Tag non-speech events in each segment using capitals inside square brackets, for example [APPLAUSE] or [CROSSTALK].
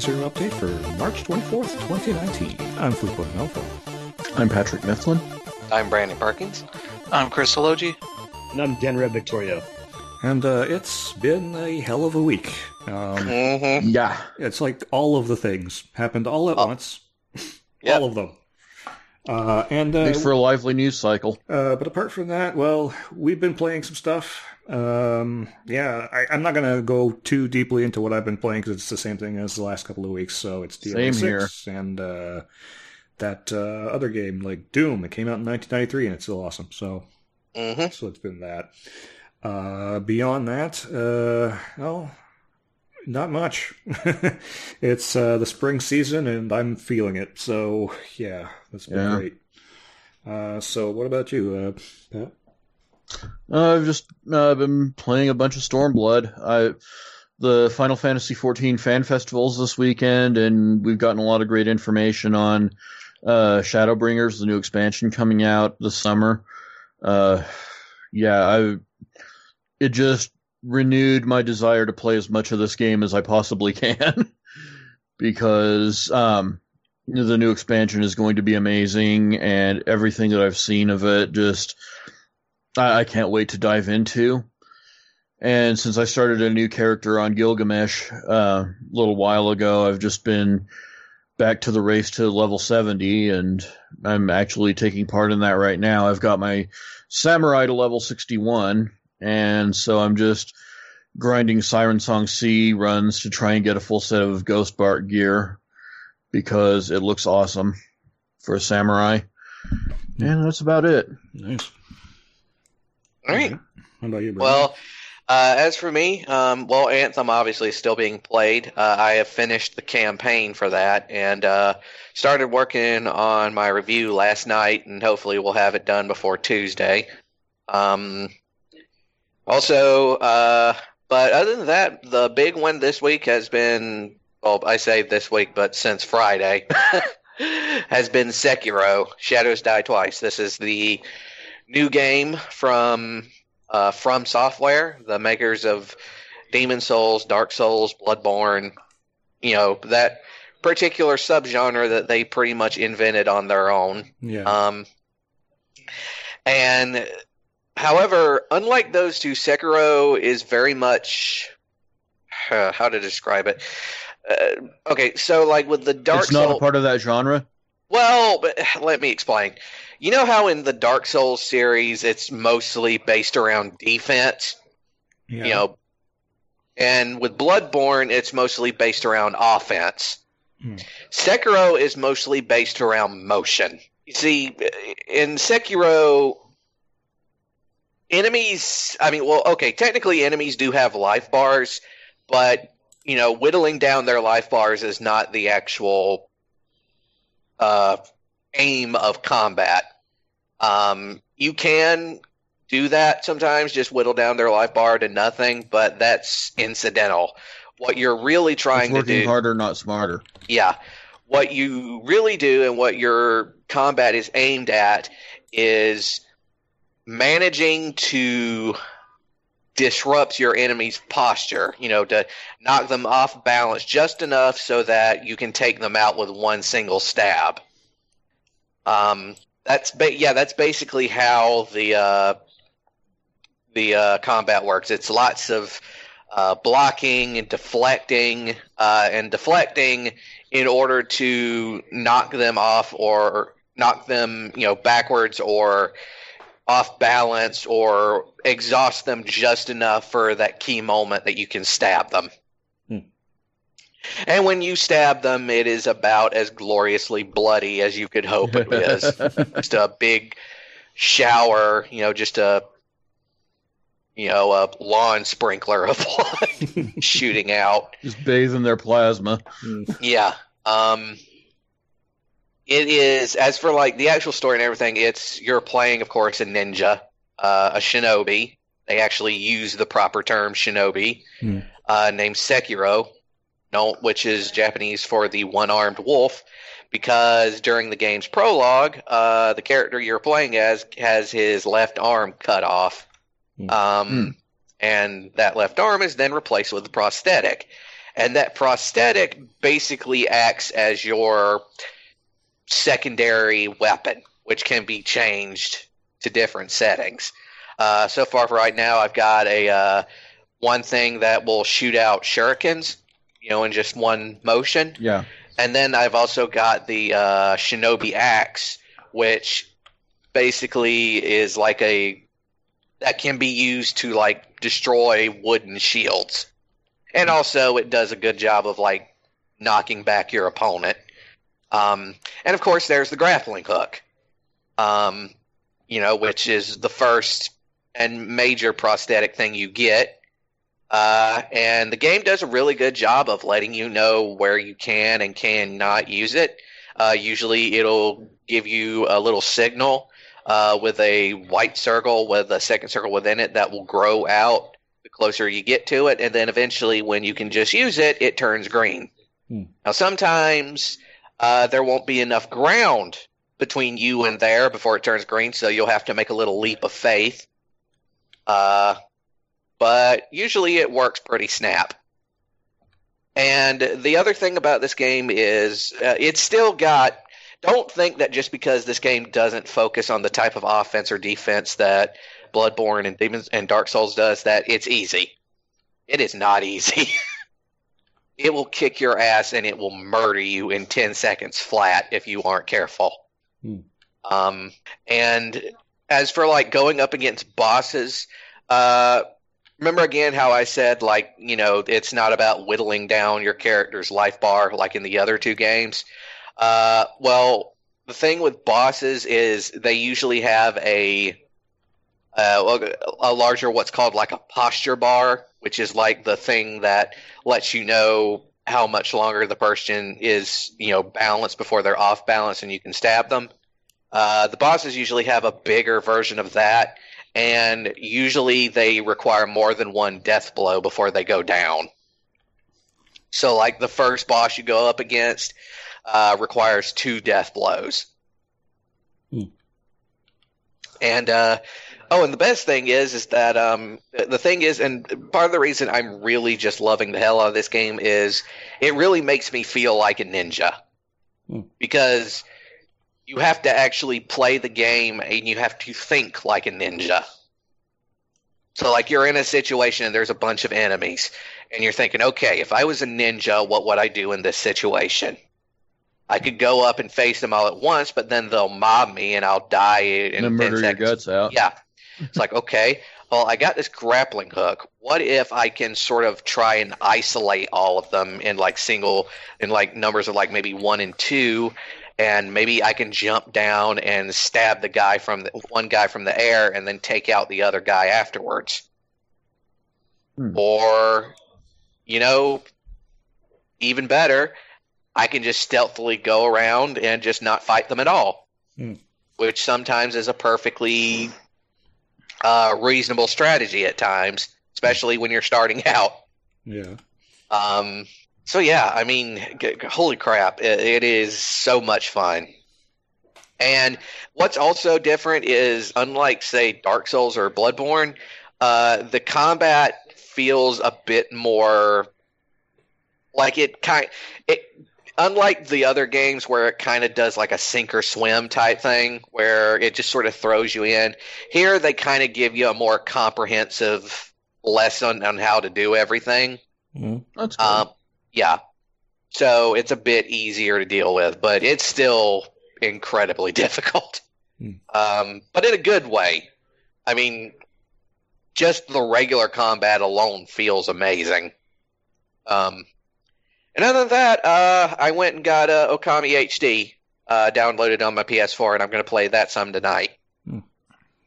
teaser update for March 24th, 2019. I'm Fleetwood Melville. I'm Patrick Mifflin. I'm Brandon Perkins. I'm Chris Elogi. And I'm Dan Red Victorio. And uh, it's been a hell of a week. Um, Mm-hmm. Yeah. it's like all of the things happened all at Oh. once. [LAUGHS] Yep. All of them. Uh, and uh, Thanks for a lively news cycle. Uh, but apart from that, well, we've been playing some stuff. Um, yeah, I, I'm not going to go too deeply into what I've been playing because it's the same thing as the last couple of weeks. So it's Same DMA6 and uh, that uh, other game, like Doom, it came out in 1993 and it's still awesome. So, Mm-hmm. so it's been that. Uh, beyond that, uh, well, not much. [LAUGHS] it's uh, the spring season and I'm feeling it. So, yeah, that's been Yeah. great. Uh, so what about you, uh, Pat? Uh, I've just uh, been playing a bunch of Stormblood. I the Final Fantasy XIV fan festivals this weekend, and we've gotten a lot of great information on uh, Shadowbringers, the new expansion coming out this summer. Uh, yeah, I it just renewed my desire to play as much of this game as I possibly [LAUGHS] can because um, the new expansion is going to be amazing, and everything that I've seen of it just I, I can't wait to dive into. And since I started a new character on Gilgamesh uh, a little while ago, I've just been back to the race to level 70, and I'm actually taking part in that right now. I've got my samurai to level 61, and so I'm just grinding Sirensong Sea runs to try and get a full set of Ghost Barque gear because it looks awesome for a samurai. And that's about it. Nice. All right. How about you, Brandon? Well, uh, as for me, um, well, Anthem obviously is still being played. Uh, I have finished the campaign for that and uh, started working on my review last night, and hopefully we'll have it done before Tuesday. Um, also, uh, but other than that, the big one this week has been well, I say this week, but since Friday [LAUGHS] has been Sekiro: Shadows Die Twice. This is the new game from uh, From Software, the makers of Demon's Souls, Dark Souls, Bloodborne. You know that particular subgenre that they pretty much invented on their own. yeah. Um, and however, unlike those two, Sekiro is very much uh, [SIGHS] how to describe it. Uh, okay, so like with the Dark it's not Souls, a part of that genre. well, but let me explain. You know how in the Dark Souls series it's mostly based around defense, yeah. you know, and with Bloodborne it's mostly based around offense. Hmm. Sekiro is mostly based around motion. You see, in Sekiro, enemies. I mean, well, okay, technically enemies do have life bars, but you know, whittling down their life bars is not the actual uh, aim of combat. Um, you can do that sometimes, just whittle down their life bar to nothing, but that's incidental. What you're really trying to do, harder, not smarter. yeah, what you really do and what your combat is aimed at is managing to disrupt your enemy's posture, you know, to knock them off balance just enough so that you can take them out with one single stab. Um, that's ba- yeah, that's basically how the uh, the uh, combat works. It's lots of uh, blocking and deflecting, uh, and deflecting in order to knock them off or knock them, you know, backwards or off balance or exhaust them just enough for that key moment that you can stab them. And when you stab them, it is about as gloriously bloody as you could hope it is. [LAUGHS] just a big shower, you know, just a you know, a lawn sprinkler of blood [LAUGHS] shooting out. Just bathing their plasma. Yeah. Um it is as for like the actual story and everything, it's you're playing of course a ninja, uh, a shinobi. They actually use the proper term shinobi, Hmm. uh, named Sekiro, no, which is Japanese for the one-armed wolf, because during the game's prologue, uh, the character you're playing as has his left arm cut off, Hmm. um, Hmm. and that left arm is then replaced with a prosthetic. and that prosthetic basically acts as your secondary weapon, which can be changed to different settings. Uh, so far, for right now, I've got a uh, one thing that will shoot out shurikens, you know, in just one motion, Yeah. and then I've also got the uh, shinobi axe, which basically is like a that can be used to like destroy wooden shields, and also it does a good job of like knocking back your opponent. Um, and of course, there's the grappling hook, um, you know, which is the first and major prosthetic thing you get. Uh, and the game does a really good job of letting you know where you can and cannot use it. Uh, usually, it'll give you a little signal uh, with a white circle with a second circle within it that will grow out the closer you get to it. And then eventually, when you can just use it, it turns green. Hmm. Now, sometimes uh, there won't be enough ground between you and there before it turns green, so you'll have to make a little leap of faith. Uh, but usually it works pretty snap. And the other thing about this game is uh, it's still got. Don't think that just because this game doesn't focus on the type of offense or defense that Bloodborne and Demons and Dark Souls does, that it's easy. It is not easy. [LAUGHS] it will kick your ass and it will murder you in 10 seconds flat if you aren't careful. Hmm. Um, and as for like going up against bosses, uh, remember again how I said like you know it's not about whittling down your character's life bar like in the other two games. Uh, well, the thing with bosses is they usually have a uh, a larger what's called like a posture bar, which is like the thing that lets you know how much longer the person is you know balanced before they're off balance and you can stab them. Uh, the bosses usually have a bigger version of that, and usually they require more than one death blow before they go down. So, like the first boss you go up against uh, requires two death blows. Hmm. And uh, oh, and the best thing is, is that um, the thing is, and part of the reason I'm really just loving the hell out of this game is it really makes me feel like a ninja Hmm. because you have to actually play the game and you have to think like a ninja. So, like, you're in a situation and there's a bunch of enemies, and you're thinking, okay, if I was a ninja, what would I do in this situation? I could go up and face them all at once, but then they'll mob me and I'll die in And then 10 murder your seconds. guts out. Yeah. It's like, okay, well, I got this grappling hook. What if I can sort of try and isolate all of them in like single, in like numbers of like maybe one and two, and maybe I can jump down and stab the guy from the one guy from the air and then take out the other guy afterwards. Hmm. Or, you know, even better, I can just stealthily go around and just not fight them at all. Hmm. Which sometimes is a perfectly uh, reasonable strategy at times, especially when you're starting [LAUGHS] out. Yeah. Um, so yeah, I mean, g- g- holy crap, it, it is so much fun. And what's also different is, unlike say Dark Souls or Bloodborne, uh, the combat feels a bit more like it kind. It unlike the other games where it kind of does like a sink or swim type thing, where it just sort of throws you in. Here, they kind of give you a more comprehensive lesson on how to do everything. Mhm. That's cool. Um, yeah. So it's a bit easier to deal with, but it's still incredibly [LAUGHS] difficult. Hmm. Um, but in a good way. I mean, just the regular combat alone feels amazing. Um, and other than that, uh, I went and got uh, Okami HD uh, downloaded on my PS4, and I'm going to play that some tonight. Hmm.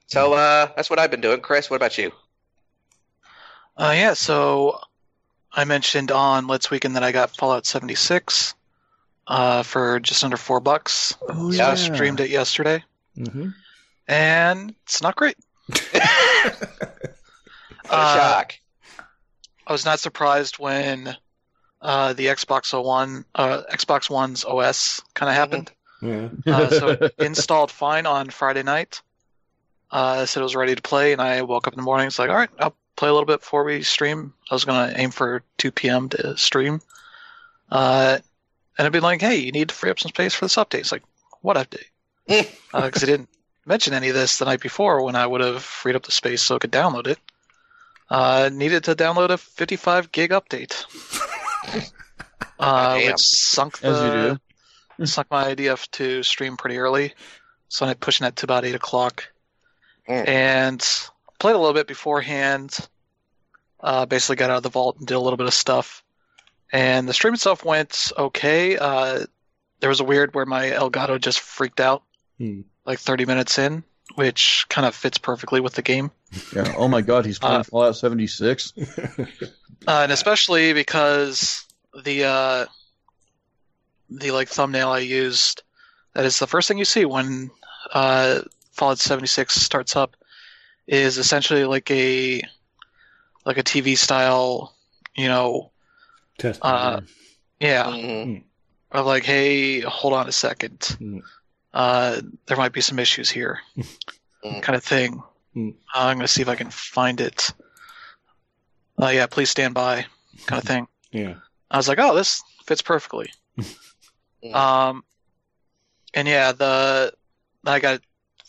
So uh, that's what I've been doing. Chris, what about you? Uh, yeah, so I mentioned on Let's Weekend that I got Fallout 76 uh, for just under four bucks. oh, yeah, I streamed it yesterday, Mm-hmm. and it's not great. [LAUGHS] Uh, shock. I was not surprised when uh, the Xbox One, uh, Xbox One's OS kind of happened. Yeah. Uh, so it [LAUGHS] installed fine on Friday night. Uh, said it was ready to play, and I woke up in the morning. It's like, all right, I'll play a little bit before we stream. I was gonna aim for 2 p.m. to stream, uh, and I'd be like, "Hey, you need to free up some space for this update." It's like, "What update?" [LAUGHS] Because I didn't mention any of this the night before when I would have freed up the space so I could download it. Uh, needed to download a 55 gig update, [LAUGHS] uh, Damn. which sunk the As you do. [LAUGHS] sunk my idea f- to stream pretty early, so I'm pushing it to about eight o'clock, Mm. and played a little bit beforehand. Uh, basically, got out of the vault and did a little bit of stuff, and the stream itself went okay. Uh, there was a weird where my Elgato just freaked out, Hmm. like 30 minutes in, which kind of fits perfectly with the game. Yeah. Oh my God, he's playing Uh, Fallout 76. [LAUGHS] uh, and especially because the uh, the like thumbnail I used that is the first thing you see when uh, Fallout 76 starts up is essentially like a like a TV style, you know, Test. Uh, yeah, Mhm. of like, hey, hold on a second, Mm. uh, there might be some issues here, Mm. kind of thing. Mm. Uh, I'm gonna see if I can find it. Uh, yeah, please stand by, kind of [LAUGHS] thing. yeah. I was like, oh, this fits perfectly. [LAUGHS] Mm. um, and yeah, the I got it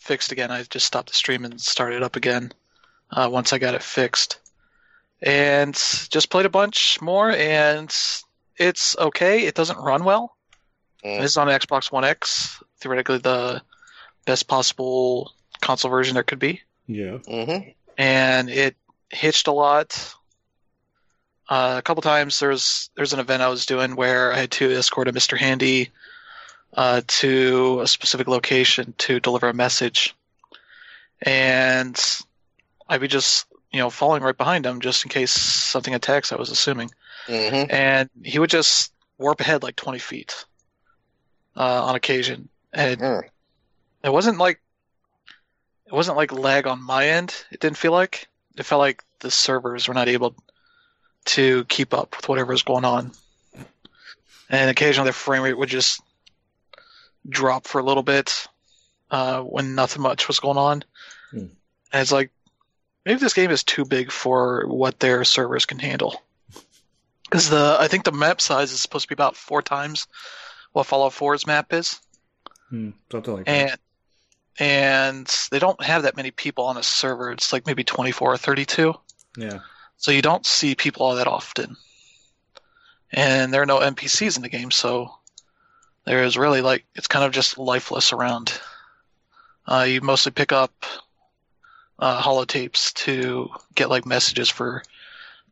fixed again. I just stopped the stream and started up again uh, once I got it fixed, and just played a bunch more. And it's okay. It doesn't run well. Mm. This is on Xbox One X, theoretically the best possible console version there could be Yeah. Mhm. and it hitched a lot. Uh, a couple times there's there's an event I was doing where I had to escort a Mr. Handy uh, to a specific location to deliver a message, and I'd be just you know falling right behind him just in case something attacks. I was assuming, Mhm. and he would just warp ahead like 20 feet uh, on occasion, and Mm. it wasn't like it wasn't like lag on my end. It didn't feel like it felt like the servers were not able to keep up with whatever was going on, and occasionally the frame rate would just drop for a little bit uh, when nothing much was going on, Hmm. and it's like maybe this game is too big for what their servers can handle. [LAUGHS] Because the I think the map size is supposed to be about four times what Fallout 4's map is Hmm. Something like that. and and they don't have that many people on a server. It's like maybe 24 or 32. Yeah. So you don't see people all that often. And there are no NPCs in the game, so there is really like it's kind of just lifeless around. Uh, you mostly pick up uh, holotapes to get like messages for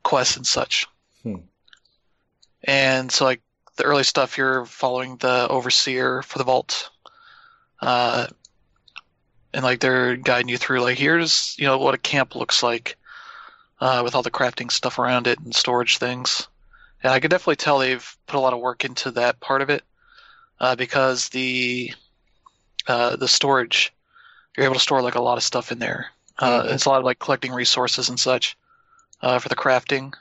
quests and such. Hmm. And so like the early stuff, you're following the overseer for the vault. Uh, and like they're guiding you through like here's you know what a camp looks like uh, with all the crafting stuff around it and storage things and i could definitely tell they've put a lot of work into that part of it uh, because the uh, the storage you're able to store like a lot of stuff in there uh, Mhm. it's a lot of like collecting resources and such uh, for the crafting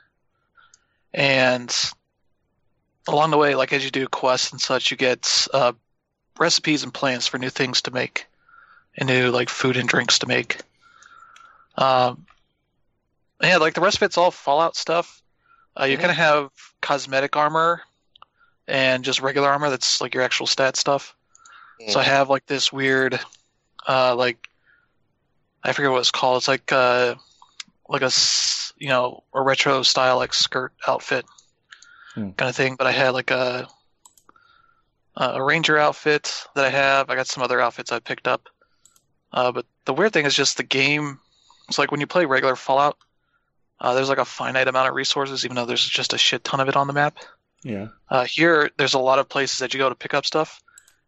and along the way like as you do quests and such you get uh, recipes and plans for new things to make and new like food and drinks to make. Um, yeah, like the rest of it's all Fallout stuff. Uh, you Mhm. kind of have cosmetic armor and just regular armor that's like your actual stat stuff. So I have like this weird, uh, like I forget what it's called. It's like uh, like a you know a retro style like skirt outfit Hmm. kind of thing. But I had like a a ranger outfit that I have. I got some other outfits I picked up. Uh, but the weird thing is just the game. It's like when you play regular Fallout, uh, there's like a finite amount of resources, even though there's just a shit ton of it on the map. Yeah. Uh, here, there's a lot of places that you go to pick up stuff,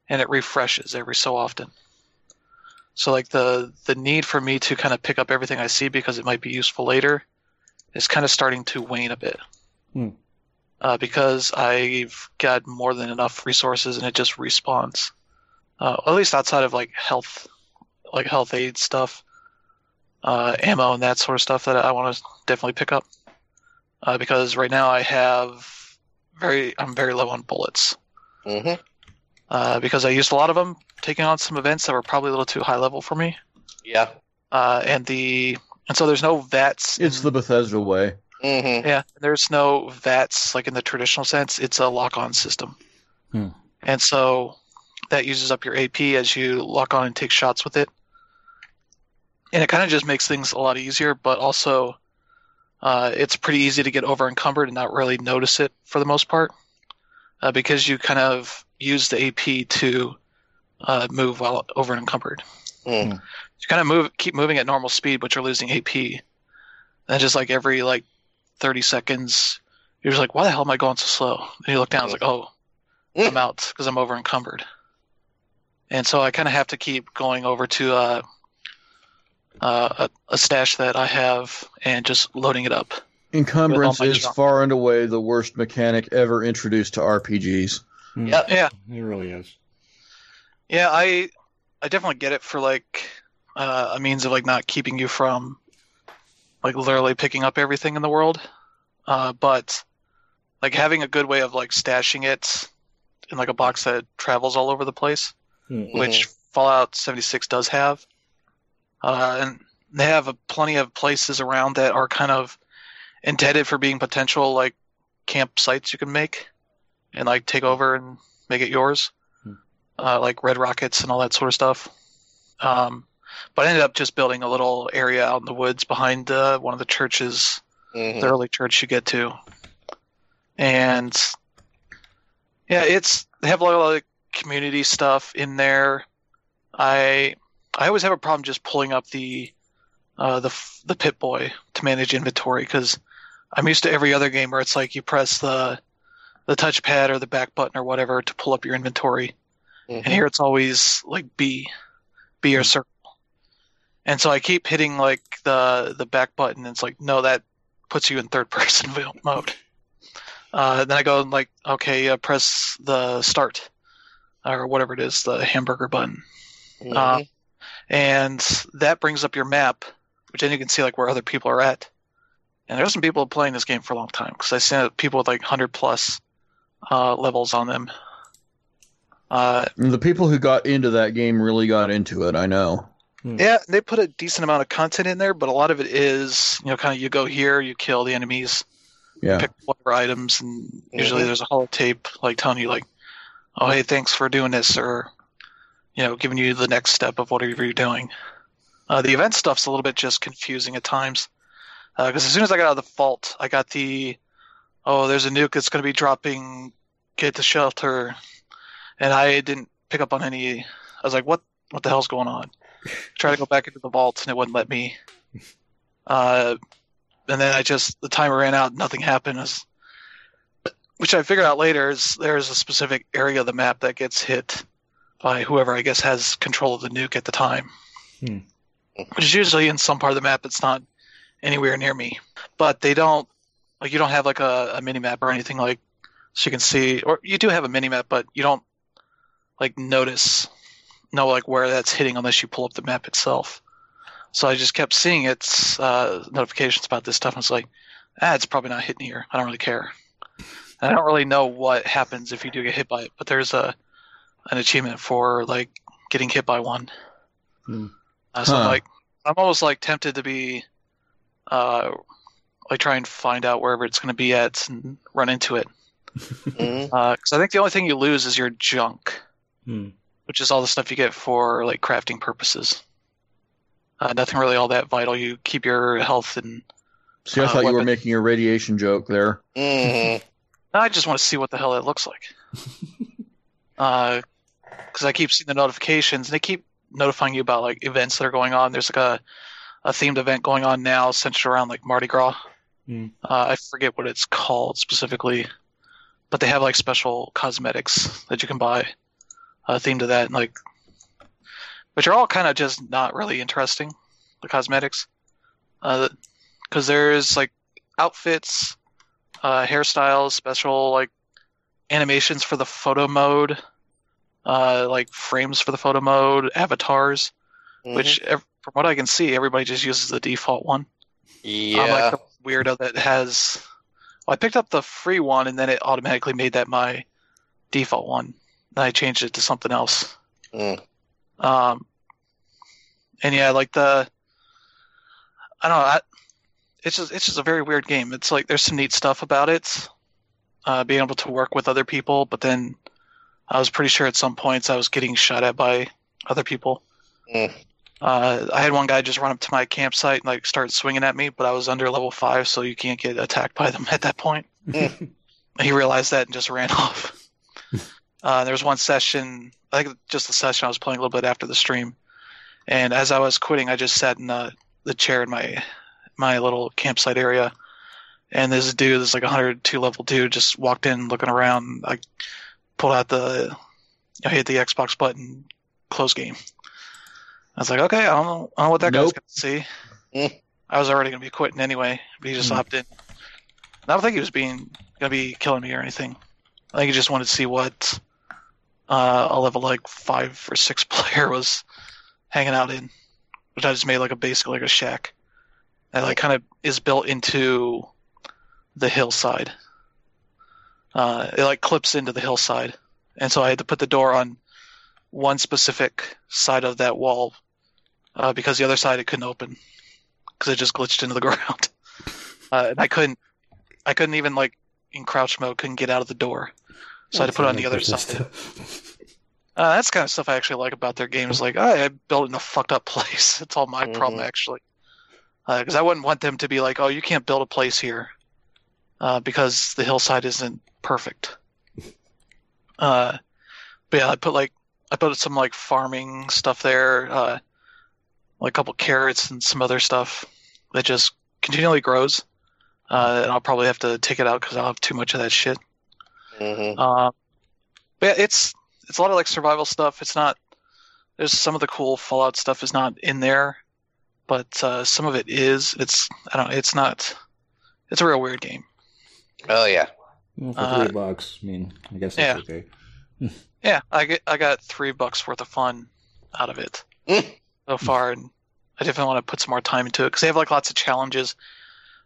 and it refreshes every so often. So, like the the need for me to kind of pick up everything I see because it might be useful later is kind of starting to wane a bit. Hmm. Uh, because I've got more than enough resources, and it just respawns. Uh, at least outside of like health, like health aid stuff, uh, ammo and that sort of stuff that I want to definitely pick up. Uh, because right now I have very I'm very low on bullets Mhm. uh, because I used a lot of them taking on some events that were probably a little too high level for me. Yeah. Uh, and the and so there's no VATS. It's in- the Bethesda way. Mm-hmm. Yeah, there's no VATS like in the traditional sense. It's a lock-on system, Hmm. and so that uses up your AP as you lock on and take shots with it, and it kind of just makes things a lot easier. But also, uh, it's pretty easy to get over encumbered and not really notice it for the most part, uh, because you kind of use the AP to uh, move while over encumbered. Hmm. You kind of move, keep moving at normal speed, but you're losing AP. And just like every like 30 seconds, you're just like, why the hell am I going so slow? And you look down, it's like, oh, I'm out because I'm over encumbered. And so I kind of have to keep going over to uh, a, a stash that I have and just loading it up. Encumbrance With all my is junk. far and away the worst mechanic ever introduced to RPGs. Hmm. Yep. Yeah, It really is. yeah, I I definitely get it for like uh, a means of like not keeping you from like literally picking up everything in the world, uh, but like having a good way of like stashing it in like a box that travels all over the place. Hmm. which Fallout 76 does have. Uh, and they have a, plenty of places around that are kind of intended for being potential like campsites you can make and like take over and make it yours, Hmm. uh, like red rockets and all that sort of stuff. Um, but I ended up just building a little area out in the woods behind uh, one of the churches Mhm. the early church you get to. And yeah, it's they have a lot of like, community stuff in there. I I always have a problem just pulling up the uh, the the Pip-Boy to manage inventory because I'm used to every other game where it's like you press the the touchpad or the back button or whatever to pull up your inventory, Mhm. and here it's always like B, B or circle. And so I keep hitting like the the back button. And it's like no, that puts you in third [LAUGHS] person mode. Uh, then I go and like okay, uh, press the start or whatever it is, the hamburger button, Mhm. And that brings up your map, which then you can see like where other people are at. And there's some people playing this game for a long time because I see people with like hundred plus uh, levels on them. Uh, the people who got into that game really got into it, I know. Yeah, they put a decent amount of content in there, but a lot of it is, you know, kind of you go here, you kill the enemies, Yeah. pick whatever items, and usually there's a holotape like telling you like, "Oh, hey, thanks for doing this," or you know, giving you the next step of whatever you're doing. Uh, the event stuff's a little bit just confusing at times because as soon as I got out of the vault, I got the, "Oh, there's a nuke that's going to be dropping. Get to shelter," and I didn't pick up on any. I was like, "What? What the hell's going on?" [LAUGHS] Try to go back into the vault and it wouldn't let me. Uh, and then I just the timer ran out, nothing happened. Which I figured out later is there's a specific area of the map that gets hit by whoever I guess has control of the nuke at the time. Hmm. Which is usually in some part of the map It's not anywhere near me. But they don't like you don't have like a, a mini map or anything like so you can see or you do have a mini map, but you don't like notice know like where that's hitting unless you pull up the map itself. So I just kept seeing its uh, notifications about this stuff, and it's like, ah, it's probably not hitting here. I don't really care. And I don't really know what happens if you do get hit by it, but there's a an achievement for like getting hit by one. Hmm. Uh, so I'm like, I'm almost like tempted to be, uh, like try and find out wherever it's going to be at and run into it. [LAUGHS] Because I think the only thing you lose is your junk Hmm. which is all the stuff you get for like crafting purposes. Uh, nothing really all that vital. You keep your health, and See, I Uh, thought you were making a radiation joke there. Mhm. [LAUGHS] I just want to see what the hell it looks like. [LAUGHS] Because I keep seeing the notifications, and they keep notifying you about like events that are going on. There's like a a themed event going on now, centered around like Mardi Gras. Hmm. Uh, I forget what it's called specifically, but they have like special cosmetics that you can buy, uh, themed to that, and like, which are all kind of just not really interesting. The cosmetics, because there's like outfits, uh, hairstyles, special like animations for the photo mode, uh, like frames for the photo mode, avatars, Mhm. which ev- from what I can see, everybody just uses the default one. yeah. I'm like the weirdo that has. Well, I picked up the free one and then it automatically made that my default one. Then I changed it to something else. Mm. Um, and yeah, like the. I don't know. I, it's just it's just a very weird game. It's like there's some neat stuff about it, uh, being able to work with other people. But then I was pretty sure at some points I was getting shot at by other people. Mm. Uh, I had one guy just run up to my campsite and like start swinging at me, but I was under level five, so you can't get attacked by them [LAUGHS] at that point. he realized that and just ran [LAUGHS] off. [LAUGHS] uh, there was one session, I think just the session I was playing a little bit after the stream, and as I was quitting, I just sat in the, the chair in my my little campsite area, and this dude, this like 102 level dude, just walked in looking around. I pulled out the, I hit the Xbox button, close game. I was like, okay, I don't know, I don't know what that guy's gonna see. Mm. I was already gonna be quitting anyway, but he just Mm. hopped in. And I don't think he was being gonna be killing me or anything. I think he just wanted to see what uh, a level like five or six [LAUGHS] player was hanging out in, which I just made like a basically like a shack that like kind of is built into the hillside. Uh, it like clips into the hillside, and so I had to put the door on one specific side of that wall uh, because the other side it couldn't open because it just glitched into the [LAUGHS] ground, uh, and I couldn't, I couldn't even like in crouch mode couldn't get out of the door, so I had to put it on the other side. [LAUGHS] Uh, that's the kind of stuff I actually like about their games. Like, oh, I built in a fucked up [LAUGHS] place. It's all my problem, Mhm. actually. Because I wouldn't want them to be like, oh, you can't build a place here uh, because the hillside isn't perfect. Uh, but yeah, I put like I put some like farming stuff there, uh, like a couple carrots and some other stuff that just continually grows. Uh, and I'll probably have to take it out because I'll have too much of that shit. Mhm. Um, but yeah, it's it's a lot of like survival stuff. It's not. There's some of the cool Fallout stuff is not in there, but uh, some of it is. It's I don't. know, It's not. It's a real weird game. Oh yeah. Well, for Uh, three bucks, I mean, I guess that's okay. Yeah, I get I got three bucks worth of fun out of it [LAUGHS] so far, and I definitely want to put some more time into it because they have like lots of challenges.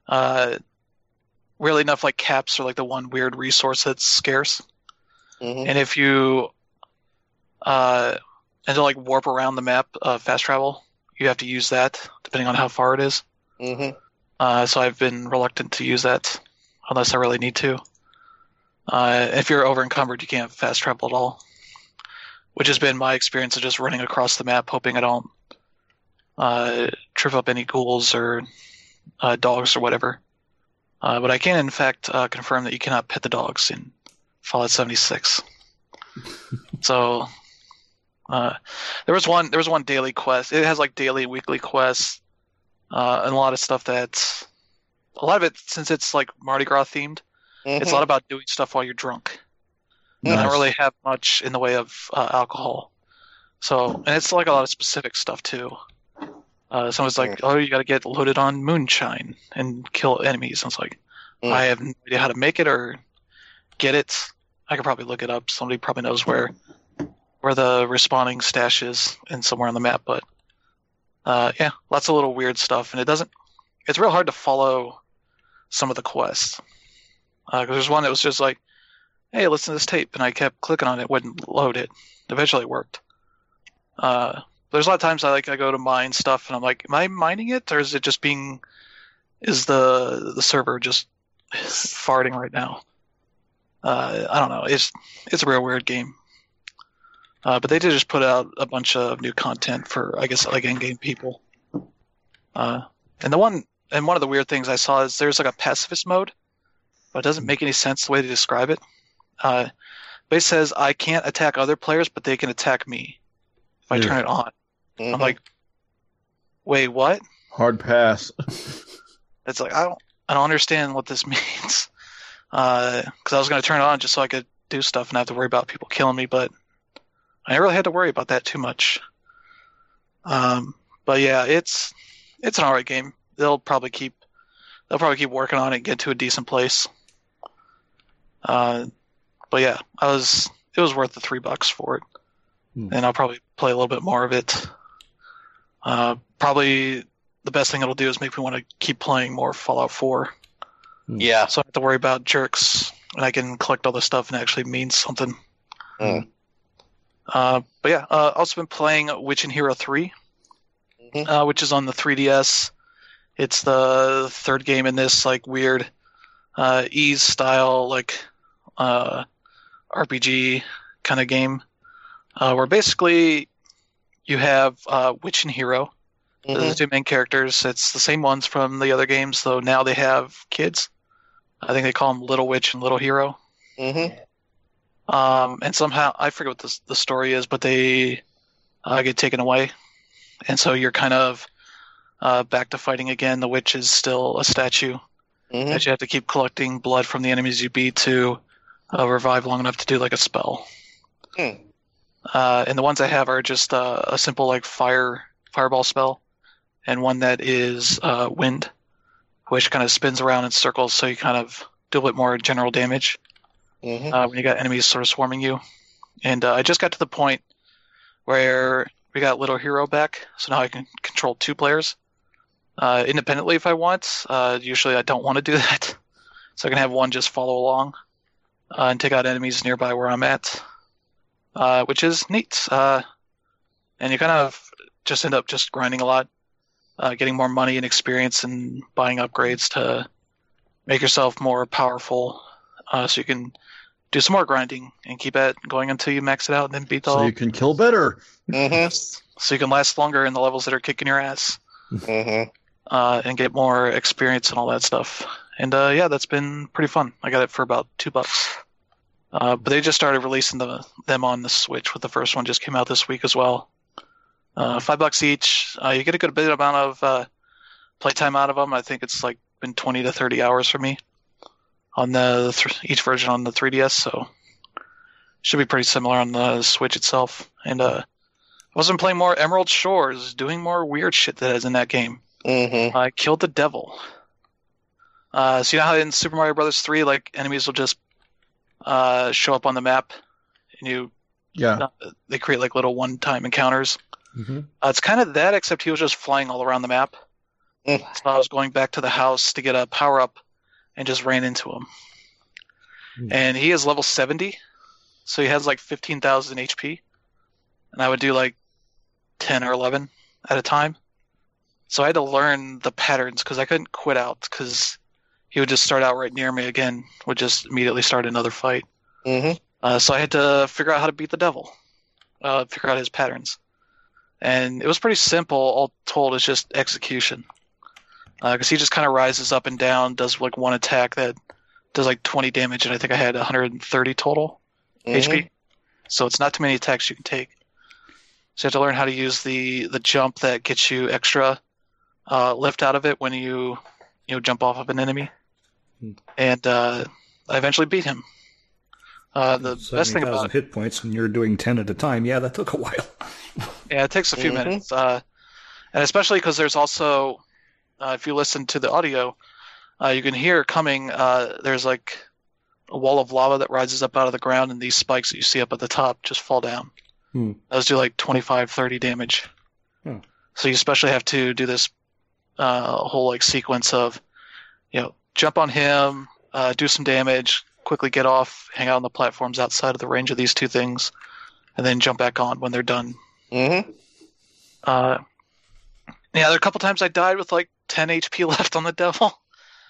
Uh, really enough, like caps are like the one weird resource that's scarce. Mhm. And if you uh, and to like warp around the map, uh, fast travel, you have to use that depending on how far it is. Mhm. Uh, so I've been reluctant to use that unless I really need to. Uh, if you're over encumbered, you can't fast travel at all, which has been my experience of just running across the map, hoping I don't uh, trip up any ghouls or uh, dogs or whatever. Uh, but I can, in fact, uh, confirm that you cannot pet the dogs in Fallout 76. [LAUGHS] so uh, there was one. There was one daily quest. It has like daily, weekly quests, uh, and a lot of stuff that's a lot of it since it's like Mardi Gras themed. It's a lot about doing stuff while you're drunk. I Nice. don't really have much in the way of uh, alcohol. So, and it's like a lot of specific stuff too. Uh, someone's like, "Oh, you got to get loaded on moonshine and kill enemies." And it's like, Mm. I have no idea how to make it or get it. I could probably look it up. Somebody probably knows where where the respawning stash is and somewhere on the map. But uh, yeah, lots of little weird stuff, and it doesn't. It's real hard to follow some of the quests because there's one that was just like, "Hey, listen to this tape," and I kept clicking on it, wouldn't load it. Eventually, it worked. Uh, there's a lot of times I like I go to mine stuff, and I'm like, "Am I mining it, or is it just being? Is the the server just [LAUGHS] farting right now?" Uh, I don't know. It's it's a real weird game. Uh, but they did just put out a bunch of new content for, I guess, like in-game people. Uh, and the one, and one of the weird things I saw is there's like a pacifist mode, but it doesn't make any sense the way they describe it. Uh, but it says I can't attack other players, but they can attack me if I Yeah. turn it on. Mhm. I'm like, wait, what? Hard pass. [LAUGHS] It's like I don't, I don't understand what this [LAUGHS] means. Because I was going to turn it on just so I could do stuff and not have to worry about people killing me, but I never really had to worry about that too much. Um, but yeah, it's it's an alright game. They'll probably keep they'll probably keep working on it and get to a decent place. Uh, but yeah, I was it was worth the three bucks for it, Hmm. and I'll probably play a little bit more of it. Uh, probably the best thing it'll do is make me want to keep playing more Fallout 4. yeah. So I don't have to worry about jerks, and I can collect all the stuff and it actually means something. Mm. Uh, but yeah, uh, also been playing Witch and Hero 3, Mhm. uh, which is on the 3DS, It's the third game in this like weird uh, ease style like uh, RPG kind of game, uh, where basically you have uh, witch and hero, Mhm. the two main characters. It's the same ones from the other games, though now they have kids. I think they call them Little Witch and Little Hero. Mhm. Um, and somehow I forget what the the story is, but they uh, get taken away, and so you're kind of uh, back to fighting again. The witch is still a statue Mhm. that you have to keep collecting blood from the enemies you beat to uh, revive long enough to do like a spell. Hmm. Uh, and the ones I have are just uh, a simple like fire fireball spell, and one that is uh, wind, which kind of spins around in circles, so you kind of do a bit more general damage Mhm. uh, when you got enemies sort of swarming you. And uh, I just got to the point where we got Little Hero back, so now I can control two players uh, independently if I want. Uh, usually I don't want to do [LAUGHS] that, so I can have one just follow along uh, and take out enemies nearby where I'm at, uh, which is neat. Uh, and you kind of just end up just grinding a lot, uh, getting more money and experience, and buying upgrades to make yourself more powerful, uh, so you can do some more grinding and keep it going until you max it out and then beat the So you can kill better. Mhm. [LAUGHS] so you can last longer in the levels that are kicking your ass Mhm. Uh, and get more experience and all that stuff. And uh, yeah, that's been pretty fun. I got it for about two bucks. Uh, but they just started releasing the, them on the Switch. With the first one just came out this week as well. Uh, five bucks each. Uh, you get a good bit amount of uh, playtime out of them. I think it's like been twenty to thirty hours for me on the th- each version on the 3DS. So should be pretty similar on the Switch itself. And uh, I wasn't playing more Emerald Shores, doing more weird shit that is in that game. Mhm. I killed the devil. Uh, so you know how in Super Mario Brothers 3, like enemies will just uh, show up on the map, and you Yeah. they create like little one-time encounters. Mhm. Uh, it's kind of that, except he was just flying all around the map. Mm. So I was going back to the house to get a power up, and just ran into him. Mm. And he is level 70, so he has like 15,000 HP, and I would do like 10 or 11 at a time. So I had to learn the patterns because I couldn't quit out because he would just start out right near me again, would just immediately start another fight. Mhm. Uh, so I had to figure out how to beat the devil, uh, figure out his patterns, and it was pretty simple. All told, it's just execution, because he just kind of rises up and down, does like one attack that does like 20 damage, and I think I had 130 total Mhm. HP. So it's not too many attacks you can take. So you have to learn how to use the the jump that gets you extra uh, lift out of it when you you know jump off of an enemy, Hmm. and uh, I eventually beat him. Uh, the best thing 70,000 about hit points when you're doing 10 at a time. Yeah, that took a while. [LAUGHS] Yeah, it takes a few Mhm. minutes, uh, and especially because there's also, uh, if you listen to the audio, uh, you can hear coming. Uh, there's like a wall of lava that rises up out of the ground, and these spikes that you see up at the top just fall down. Hmm. Those do like 25, 30 damage. Hmm. So you especially have to do this uh, whole like sequence of, you know, jump on him, uh, do some damage, quickly get off, hang out on the platforms outside of the range of these two things, and then jump back on when they're done. Mhm. Uh, yeah, there are a couple times I died with like 10 HP [LAUGHS] left on the devil.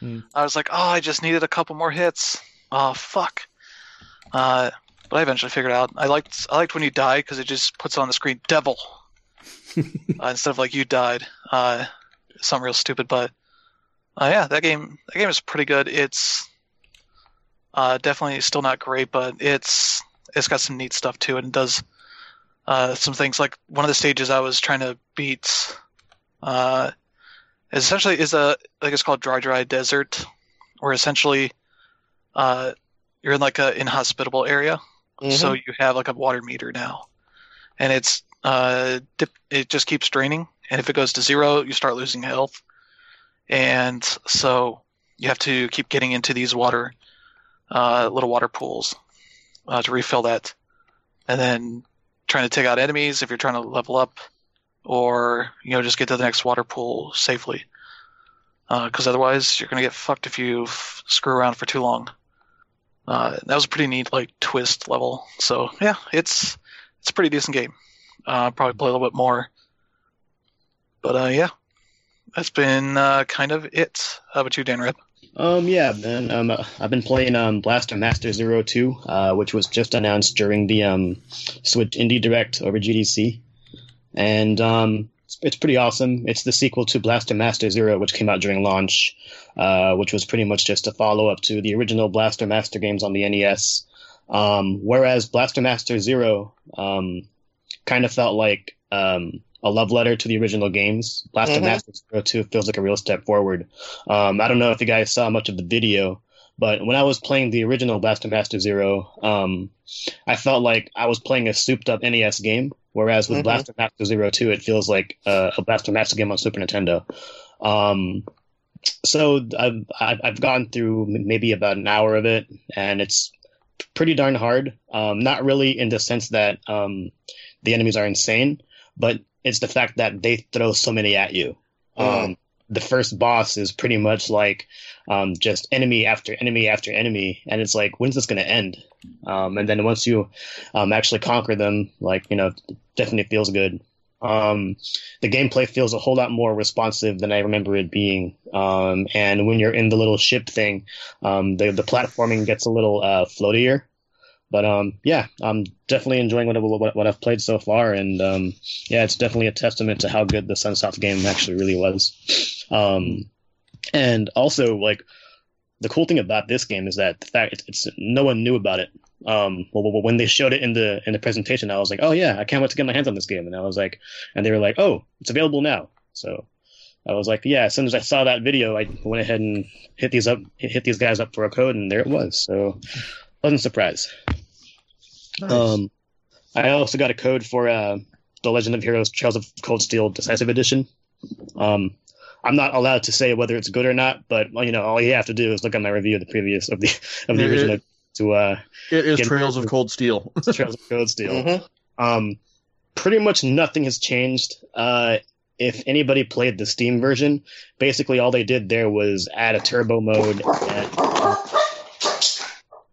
Hmm. I was like, oh, I just needed a couple more hits. Oh, fuck. Uh, but I eventually figured out. I liked I liked when you die because it just puts on the screen devil [LAUGHS] uh, instead of like you died. Uh, something real stupid, but uh, yeah, that game that game is pretty good. It's uh, definitely still not great, but it's it's got some neat stuff too, and does uh, some things like one of the stages I was trying to beat uh, essentially is a like it's called dry dry desert, where essentially uh, you're in like a inhospitable area, Mhm. so you have like a water meter now, and it's uh, dip, it just keeps draining, and if it goes to zero, you start losing health, and so you have to keep getting into these water uh, little water pools uh, to refill that, and then trying to take out enemies if you're trying to level up, or you know just get to the next water pool safely, because otherwise you're gonna get fucked if you f- screw around for too long. Uh, that was a pretty neat like twist level. So yeah, it's it's a pretty decent game. Uh, probably play a little bit more, but uh, yeah, that's been uh, kind of it. How about you, Dan Rib? Um, yeah, man. Um, uh, I've been playing um, Blaster Master Zero Two, uh, which was just announced during the um, Switch Indie Direct over GDC, and um, it's, it's pretty awesome. It's the sequel to Blaster Master Zero, which came out during launch, uh, which was pretty much just a follow up to the original Blaster Master games on the NES. Um, whereas Blaster Master Zero um, kind of felt like um, a love letter to the original games. Blaster Mhm. Master Zero Two feels like a real step forward. Um, I don't know if you guys saw much of the video, but when I was playing the original Blast Blaster Master Zero, um, I felt like I was playing a souped up NES game. Whereas with Mhm. Blaster Master Zero Two, it feels like uh, a Blaster Master game on Super Nintendo. Um, so I've I've I've gone through maybe about an hour of it, and it's pretty darn hard. Um, not really in the sense that um, the enemies are insane, but it's the fact that they throw so many at you. Um, the first boss is pretty much like um, just enemy after enemy after enemy, and it's like, when's this going to end? Um, and then once you um, actually conquer them, like you know, definitely feels good. Um, the gameplay feels a whole lot more responsive than I remember it being. Um, and when you're in the little ship thing, um, the the platforming gets a little uh, floatier. But um, yeah, I'm definitely enjoying what, what, what I've played so far, and um, yeah, it's definitely a testament to how good the Sunsoft game actually really was. Um, and also, like, the cool thing about this game is that the fact it's, it's no one knew about it. Um, well, when they showed it in the in the presentation, I was like, oh yeah, I can't wait to get my hands on this game. And I was like, and they were like, oh, it's available now. So I was like, yeah. As soon as I saw that video, I went ahead and hit these up, hit these guys up for a code, and there it was. So pleasant surprise. Um, I also got a code for uh, the Legend of Heroes: Trails of Cold Steel Decisive Edition. Um, I'm not allowed to say whether it's good or not, but well, you know, all you have to do is look at my review of the previous of the of the Yeah, original to uh, It is Trails [LAUGHS] of Cold Steel. Trails of Cold Steel. Mhm. Um, pretty much nothing has changed. Uh, if anybody played the Steam version, basically all they did there was add a turbo mode. And,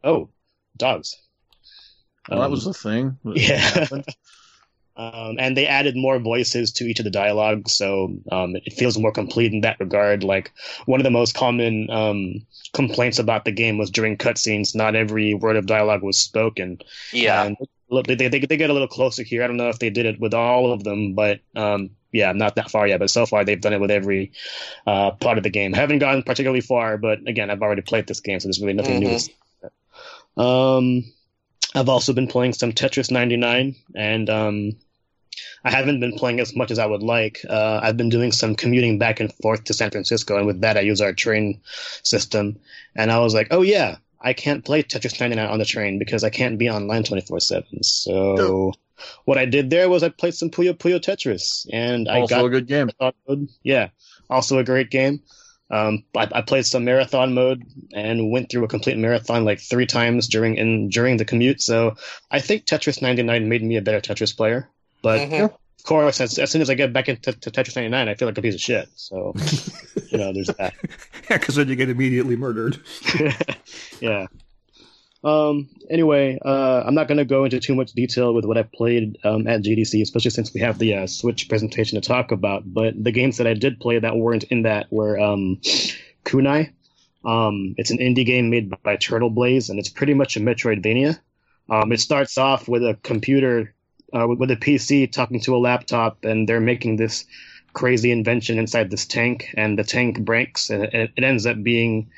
oh, dogs. Well, that Um, was the thing. [LAUGHS] yeah. um, and they added more voices to each of the dialogues, so um, it feels more complete in that regard. Like one of the most common um, complaints about the game was during cutscenes, not every word of dialogue was spoken. Yeah. And look, they, they they get a little closer here. I don't know if they did it with all of them, but um, yeah, not that far yet. But so far, they've done it with every uh, part of the game. haven't gone particularly far, but again, I've already played this game, so there's really nothing new. Um, I've also been playing some Tetris 99, and um, I haven't been playing as much as I would like. Uh, I've been doing some commuting back and forth to San Francisco, and with that, I use our train system. And I was like, oh yeah, I can't play Tetris 99 on the train because I can't be online 24 7. So what I did there was I played some Puyo Puyo Tetris, and I also got a good game. Yeah, also a great game. Um, I, I played some marathon mode and went through a complete marathon like three times during in during the commute. So I think Tetris 99 made me a better Tetris player. But Mhm. of course, as, as soon as I get back into to Tetris 99, I feel like a piece of shit. So [LAUGHS] you know, there's that. [LAUGHS] Yeah, because then you get immediately murdered. [LAUGHS] yeah. Um. Anyway, uh, I'm not going to go into too much detail with what I played um, at GDC, especially since we have the uh, Switch presentation to talk about. But the games that I did play that weren't in that were um, Kunai. Um, it's an indie game made by Turtle Blaze, and it's pretty much a Metroidvania. Um, it starts off with a computer, uh, with, a PC talking to a laptop, and they're making this crazy invention inside this tank, and the tank breaks, and it, it ends up being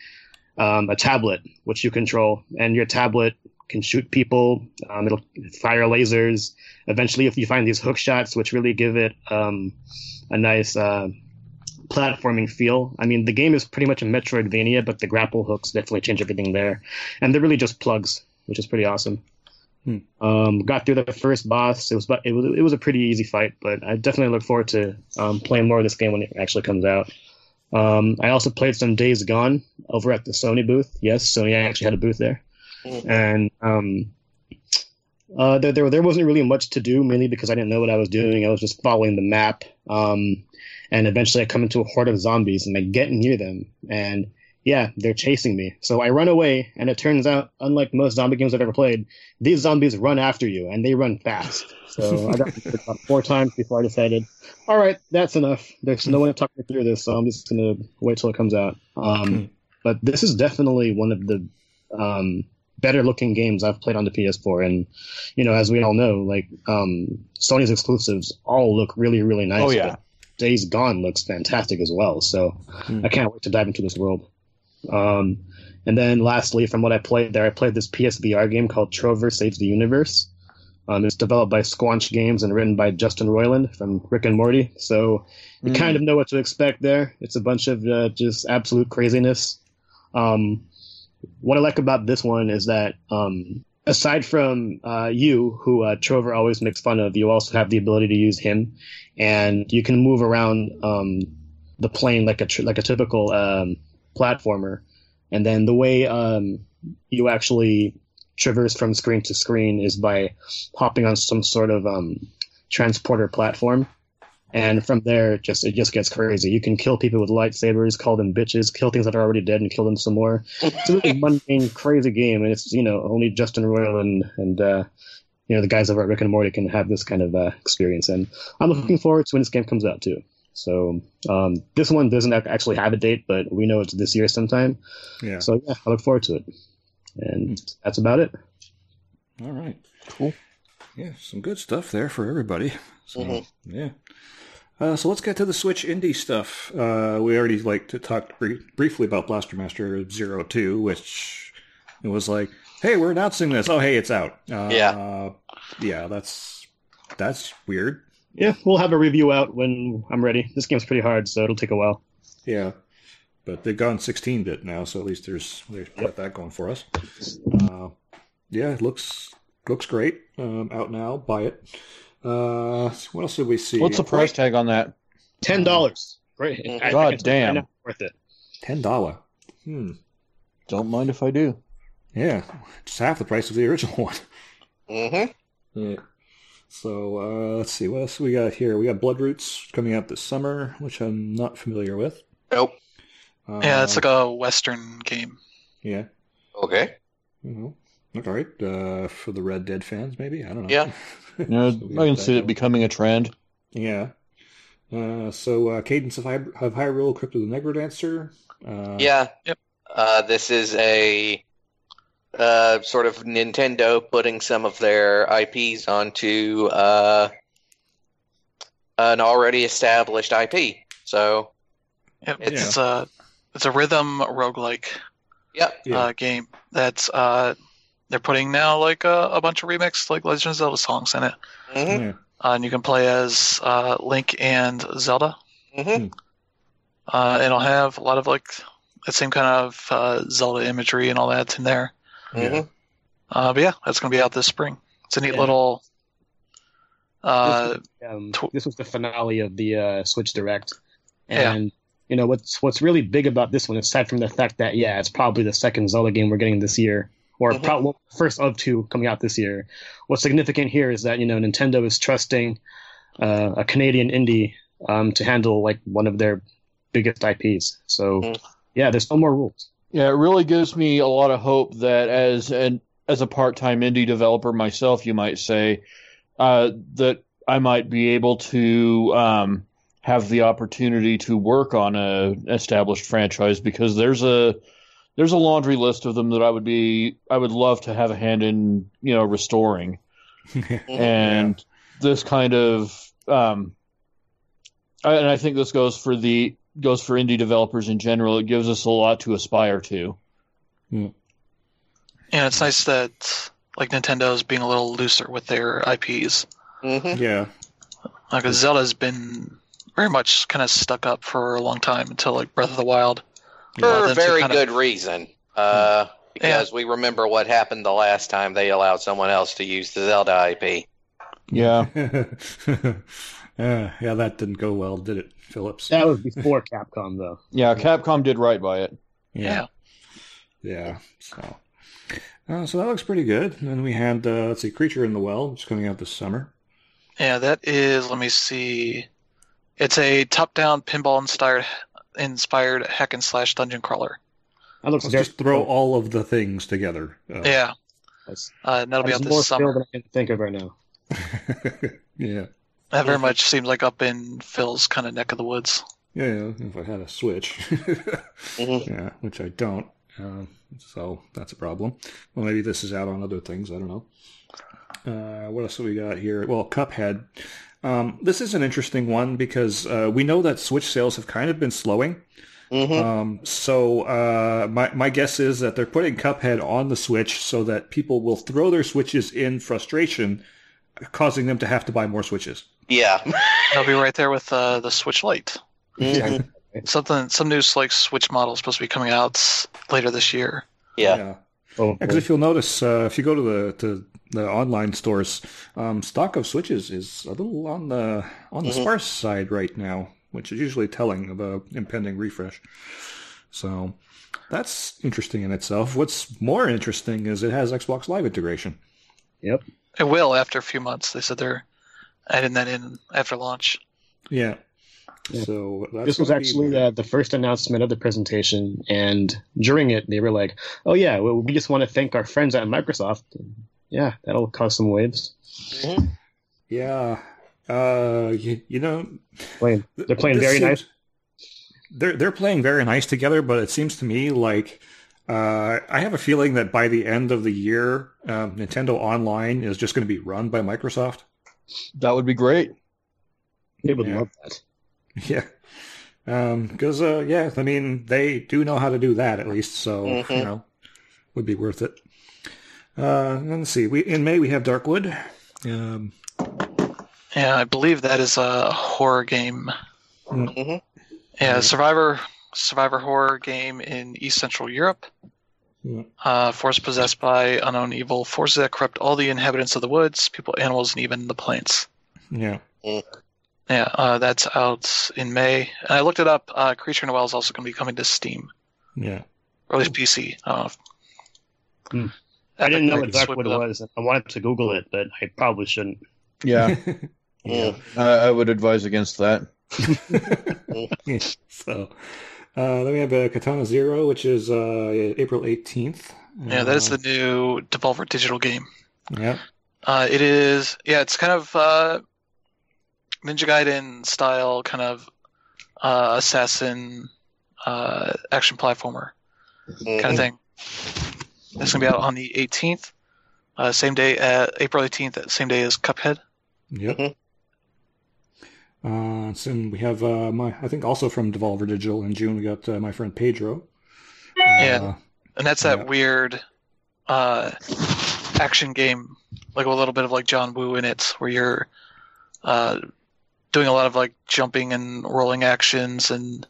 um, a tablet which you control, and your tablet can shoot people. Um, it'll fire lasers. Eventually, if you find these hook shots, which really give it um, a nice uh, platforming feel. I mean, the game is pretty much a Metroidvania, but the grapple hooks definitely change everything there, and they're really just plugs, which is pretty awesome. Hmm. Um, got through the first boss. It was it was it was a pretty easy fight, but I definitely look forward to um, playing more of this game when it actually comes out. Um, I also played some Days Gone over at the Sony booth. Yes, Sony actually had a booth there, Mhm. and um, uh, there, there there wasn't really much to do, mainly because I didn't know what I was doing. I was just following the map, um, and eventually I come into a horde of zombies, and I get near them, and yeah, they're chasing me. So I run away, and it turns out, unlike most zombie games I've ever played, these zombies run after you, and they run fast. So [LAUGHS] I got about four times before I decided, all right, that's enough. There's no one to talk me through this, so I'm just gonna wait till it comes out. Um, but this is definitely one of the um, better looking games I've played on the PS4, and you know, as we all know, like um, Sony's exclusives all look really, really nice. Oh, yeah. but Days Gone looks fantastic as well. So Hmm. I can't wait to dive into this world. Um, and then lastly, from what I played there, I played this PSVR game called Trover Saves the Universe. Um, it's developed by Squanch Games and written by Justin Roiland from Rick and Morty. So you Mm. kind of know what to expect there. It's a bunch of uh, just absolute craziness. Um, what I like about this one is that um, aside from uh, you, who uh, Trover always makes fun of, you also have the ability to use him, and you can move around um, the plane like a tr- like a typical um, platformer. And then the way um, you actually traverse from screen to screen is by hopping on some sort of um, transporter platform. And from there, it just it just gets crazy. You can kill people with lightsabers, call them bitches, kill things that are already dead, and kill them some more. It's a really [LAUGHS] mundane, crazy game, and it's you know only Justin Roiland and and uh, you know the guys over at Rick and Morty can have this kind of uh, experience. And I'm looking forward to when this game comes out too. So um, this one doesn't actually have a date, but we know it's this year sometime. Yeah. So yeah, I look forward to it. And that's about it. All right. Cool. Yeah, some good stuff there for everybody. So Mhm. yeah. Uh, so let's get to the Switch indie stuff. Uh, we already like to talk br- briefly about Blaster Master Zero Two, which it was like, hey, we're announcing this. Oh, hey, it's out. Uh, Yeah. yeah. That's that's weird. Yeah, we'll have a review out when I'm ready. This game's pretty hard, so it'll take a while. Yeah, but they've gone 16 bit now, so at least there's they've got that going for us. Uh, yeah, it looks looks great. Um, out now, buy it. Uh, what else did we see? What's the price tag on that? Ten dollars. Great. I- I God can tell you damn. right worth it. Ten dollar. Hmm. Don't mind if I do. Yeah, just half the price of the original [LAUGHS] one. Mm-hmm. Yeah. So uh, let's see what else we got here. We got Blood Roots coming out this summer, which I'm not familiar with. Nope. Uh, Yeah, it's like a Western game. yeah. Okay. Mhm. All right. Uh, for the Red Dead fans, maybe I don't know. Yeah. [LAUGHS] You know, So I can see it going. becoming a trend. Yeah. Uh, so uh, Cadence of, Hy- of Hyrule, Crypt of the Necrodancer. Uh, Yeah. Yep. Uh, this is a uh, sort of Nintendo putting some of their IPs onto uh, an already established IP. So, Yep, It's- it's a it's a rhythm roguelike yep. Yeah. uh, game that's uh, they're putting now like a, a bunch of remixed like Legend of Zelda songs in it, hmm Yeah. uh, and you can play as uh, Link and Zelda. hmm Uh, it'll have a lot of like the same kind of uh, Zelda imagery and all that's in there. Yeah. hmm Uh, but yeah, that's going to be out this spring. It's a neat Yeah. little. Uh, Um, Tw- this was the finale of the uh, Switch Direct, Yeah. and you know what's what's really big about this one, aside from the fact that yeah, it's probably the second Zelda game we're getting this year, or Mhm. prob- well, first of two coming out this year. What's significant here is that you know Nintendo is trusting uh, a Canadian indie um, to handle like one of their biggest IPs. So Mhm. yeah, there's no more rules. Yeah, it really gives me a lot of hope that as an as a part-time indie developer myself, you might say, uh, that I might be able to um, have the opportunity to work on a established franchise because there's a there's a laundry list of them that I would be I would love to have a hand in you know restoring. [LAUGHS] And this kind of um, I- and I think this goes for the goes for indie developers in general. It gives us a lot to aspire to. Yeah, and it's nice that like Nintendo's being a little looser with their IPs. hmm yeah. Because Zelda's been very much kind of stuck up for a long time until like Breath of the Wild. For Uh, a very kind of- good reason. Uh, because we remember what happened the last time they allowed someone else to use the Zelda IP. Yeah, [LAUGHS] uh, yeah, that didn't go well, did it, Philips? That was before Capcom though. yeah. Capcom did right by it. Yeah. Yeah. So, uh, so that looks pretty good. And then we had, uh, let's see, Creature in the Well, which is coming out this summer. Yeah, that is. Let me see. It's a top-down pinball inspired inspired hack and slash dungeon crawler. That looks Let's very just throw all of the things together. Uh, Yeah, That's, uh, that'll be that's out this skill summer. than I can think of right now. [LAUGHS] yeah. That very much seemed like up in Phil's kind of neck of the woods. Yeah, yeah, if I had a Switch. [LAUGHS] Mhm. Yeah, which I don't. Uh, so that's a problem. Well, maybe this is out on other things. I don't know. Uh, what else have we got here? Well, Cuphead. Um, this is an interesting one because uh, we know that Switch sales have kind of been slowing. Mhm. Um, so uh, my my guess is that they're putting Cuphead on the Switch so that people will throw their Switches in frustration, causing them to have to buy more Switches. Yeah. [LAUGHS] It'll be right there with uh, the Switch Lite. Mhm. Something, some new like Switch model is supposed to be coming out later this year. Yeah. Oh, Because if you'll notice, uh, if you go to the to the online stores, um, stock of switches is a little on the on the Mhm. sparse side right now, which is usually telling of a impending refresh. So that's interesting in itself. What's more interesting is it has Xbox Live integration. Yep. It will after a few months. They said they're adding that in after launch. Yeah. Yeah. So that's This was gonna be actually uh, the first announcement of the presentation, and during it, they were like, "Oh yeah, well, we just want to thank our friends at Microsoft." And yeah, that'll cause some waves. Mhm. yeah. Uh, you, you know, Playing, they're playing very seems- nice. They're they're playing very nice together, but it seems to me like uh, I have a feeling that by the end of the year, um, Nintendo Online is just going to be run by Microsoft. That would be great. They would Yeah. love that. [LAUGHS] Yeah, because uh, yeah, I mean they do know how to do that at least, so Mhm. you know, would be worth it. Uh, let's see. We in May we have Darkwood. Um, Yeah, I believe that is a horror game. Mhm. Yeah, Survivor Survivor horror game in East Central Europe. Yeah. Uh, force possessed by unknown evil forces that corrupt all the inhabitants of the woods, people, animals, and even the plants. yeah, Yeah, uh, that's out in May. And I looked it up. Uh, Creature in the Well is also going to be coming to Steam, yeah. or at least PC. I don't know. if- Hmm. I didn't know Epic what might swoop it up. was. I wanted to Google it, but I probably shouldn't. Yeah, [LAUGHS] yeah. I, I would advise against that. [LAUGHS] [LAUGHS] so uh, then we have uh, Katana Zero, which is uh, April eighteenth. Yeah, that is the new Devolver Digital game. yeah. Uh, it is, yeah, it's kind of uh, Ninja Gaiden style, kind of uh, assassin uh, action platformer kind of Mhm. thing. It's gonna be out on the 18th, uh, same day, at April 18th, same day as Cuphead. Yep. Uh, so we have uh, my, I think also from Devolver Digital in June we got uh, my friend Pedro. Yeah. Uh, And that's that Yeah. weird uh, action game, like a little bit of like John Woo in it, where you're uh, doing a lot of like jumping and rolling actions, and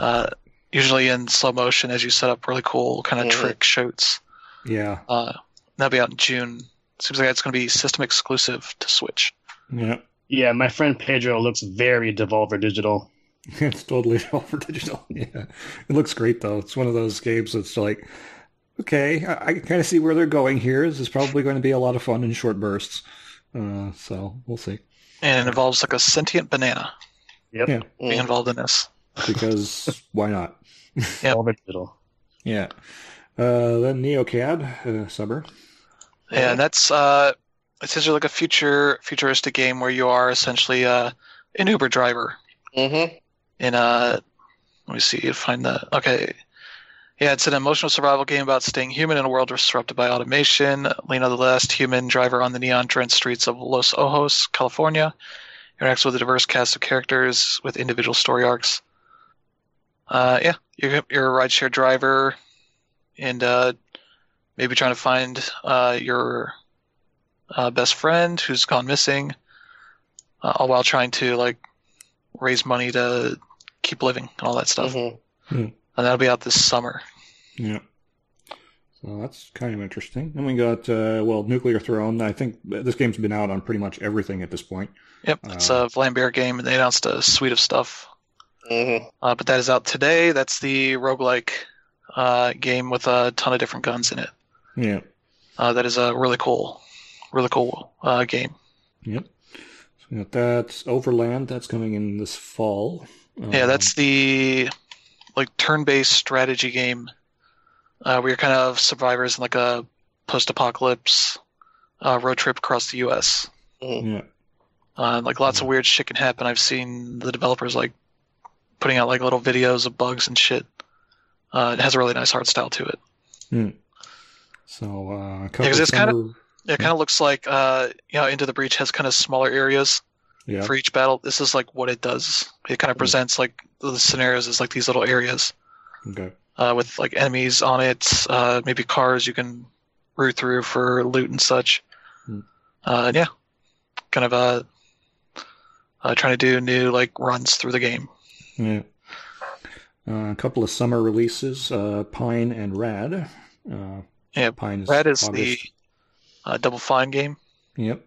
uh, usually in slow motion as you set up really cool kind of Mhm. trick shoots. yeah. Uh, that'll be out in June. Seems like it's going to be system exclusive to Switch. Yeah. Yeah, my friend Pedro looks very Devolver Digital. [LAUGHS] it's totally Devolver Digital. [LAUGHS] Yeah. It looks great though. It's one of those games that's like, okay, I, I kind of see where they're going here. This is probably going to be a lot of fun in short bursts. Uh, so we'll see. And it involves like a sentient banana Yep, Yeah. being involved in this. Because [LAUGHS] why not? Yep. Devolver Digital. Yeah. Uh, then Neo Cab, uh, Summer. Yeah, and that's uh, essentially like a future futuristic game where you are essentially uh, an Uber driver Mhm. in a. Let me see. You find the okay. Yeah, it's an emotional survival game about staying human in a world disrupted by automation. Lena, the last human driver on the neon-drenched streets of Los Ojos, California, interacts with a diverse cast of characters with individual story arcs. Uh, yeah, you're, you're a rideshare driver, and uh, maybe trying to find uh, your uh, best friend who's gone missing, uh, all while trying to like raise money to keep living and all that stuff. Mhm. And that'll be out this summer. Yeah. So that's kind of interesting. And we got, uh, well, Nuclear Throne. I think this game's been out on pretty much everything at this point. Yep, it's Uh, a Vlambeer game, and they announced a suite of stuff. Mhm. Uh, but that is out today. That's the roguelike uh, game with a ton of different guns in it. Yeah. Uh, that is a really cool, really cool uh, game. Yep. So we got that. Overland, that's coming in this fall. Yeah, Um, that's the like turn-based strategy game uh, where you're kind of survivors in like a post-apocalypse uh, road trip across the U.S. Yeah. Uh, like lots of weird shit can happen. I've seen the developers like putting out like little videos of bugs and shit. Uh, it has a really nice art style to it. So uh, a couple 'cause it's kinda- summer- It kind of looks like uh, you know, Into the Breach has kind of smaller areas yeah. for each battle. This is like what it does. It kind of Mm. presents like the scenarios as like these little areas Okay. uh, with like enemies on it, uh, maybe cars you can root through for loot and such. Hmm. Uh, and yeah, kind of uh, uh, trying to do new like runs through the game. Yeah. Uh, a couple of summer releases, uh, Pine and Rad. Uh, Yeah, Pine is Red is August. the uh, Double Fine game. Yep.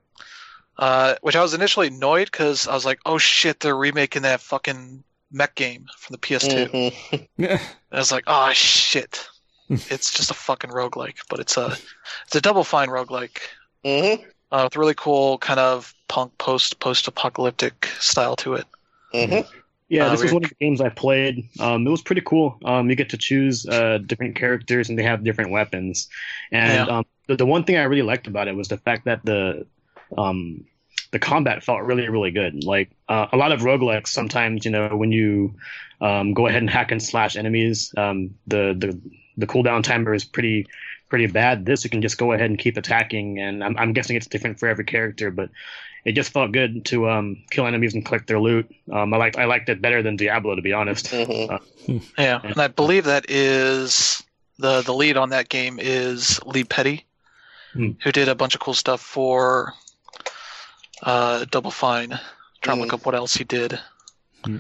Uh, which I was initially annoyed because I was like, "Oh shit, they're remaking that fucking mech game from the PS2." Mhm. And I was like, "Oh shit, [LAUGHS] it's just a fucking roguelike, but it's a it's a Double Fine roguelike Mhm. uh, with really cool kind of punk post post apocalyptic style to it." Mhm. Yeah, Uh, this was one of the games I played. Um, it was pretty cool. Um, you get to choose uh, different characters, and they have different weapons. And Yeah. um, the, the one thing I really liked about it was the fact that the um, the combat felt really, really good. Like uh, a lot of roguelikes, sometimes you know when you um, go ahead and hack and slash enemies, um, the the the cooldown timer is pretty pretty bad. This you can just go ahead and keep attacking, and I'm, I'm guessing it's different for every character, but it just felt good to um, kill enemies and collect their loot. Um, I liked I liked it better than Diablo, to be honest. Mhm. [LAUGHS] Yeah, and I believe that is the the lead on that game is Lee Petty, Hmm. who did a bunch of cool stuff for uh, Double Fine. Trying to look up what else he did. Hmm.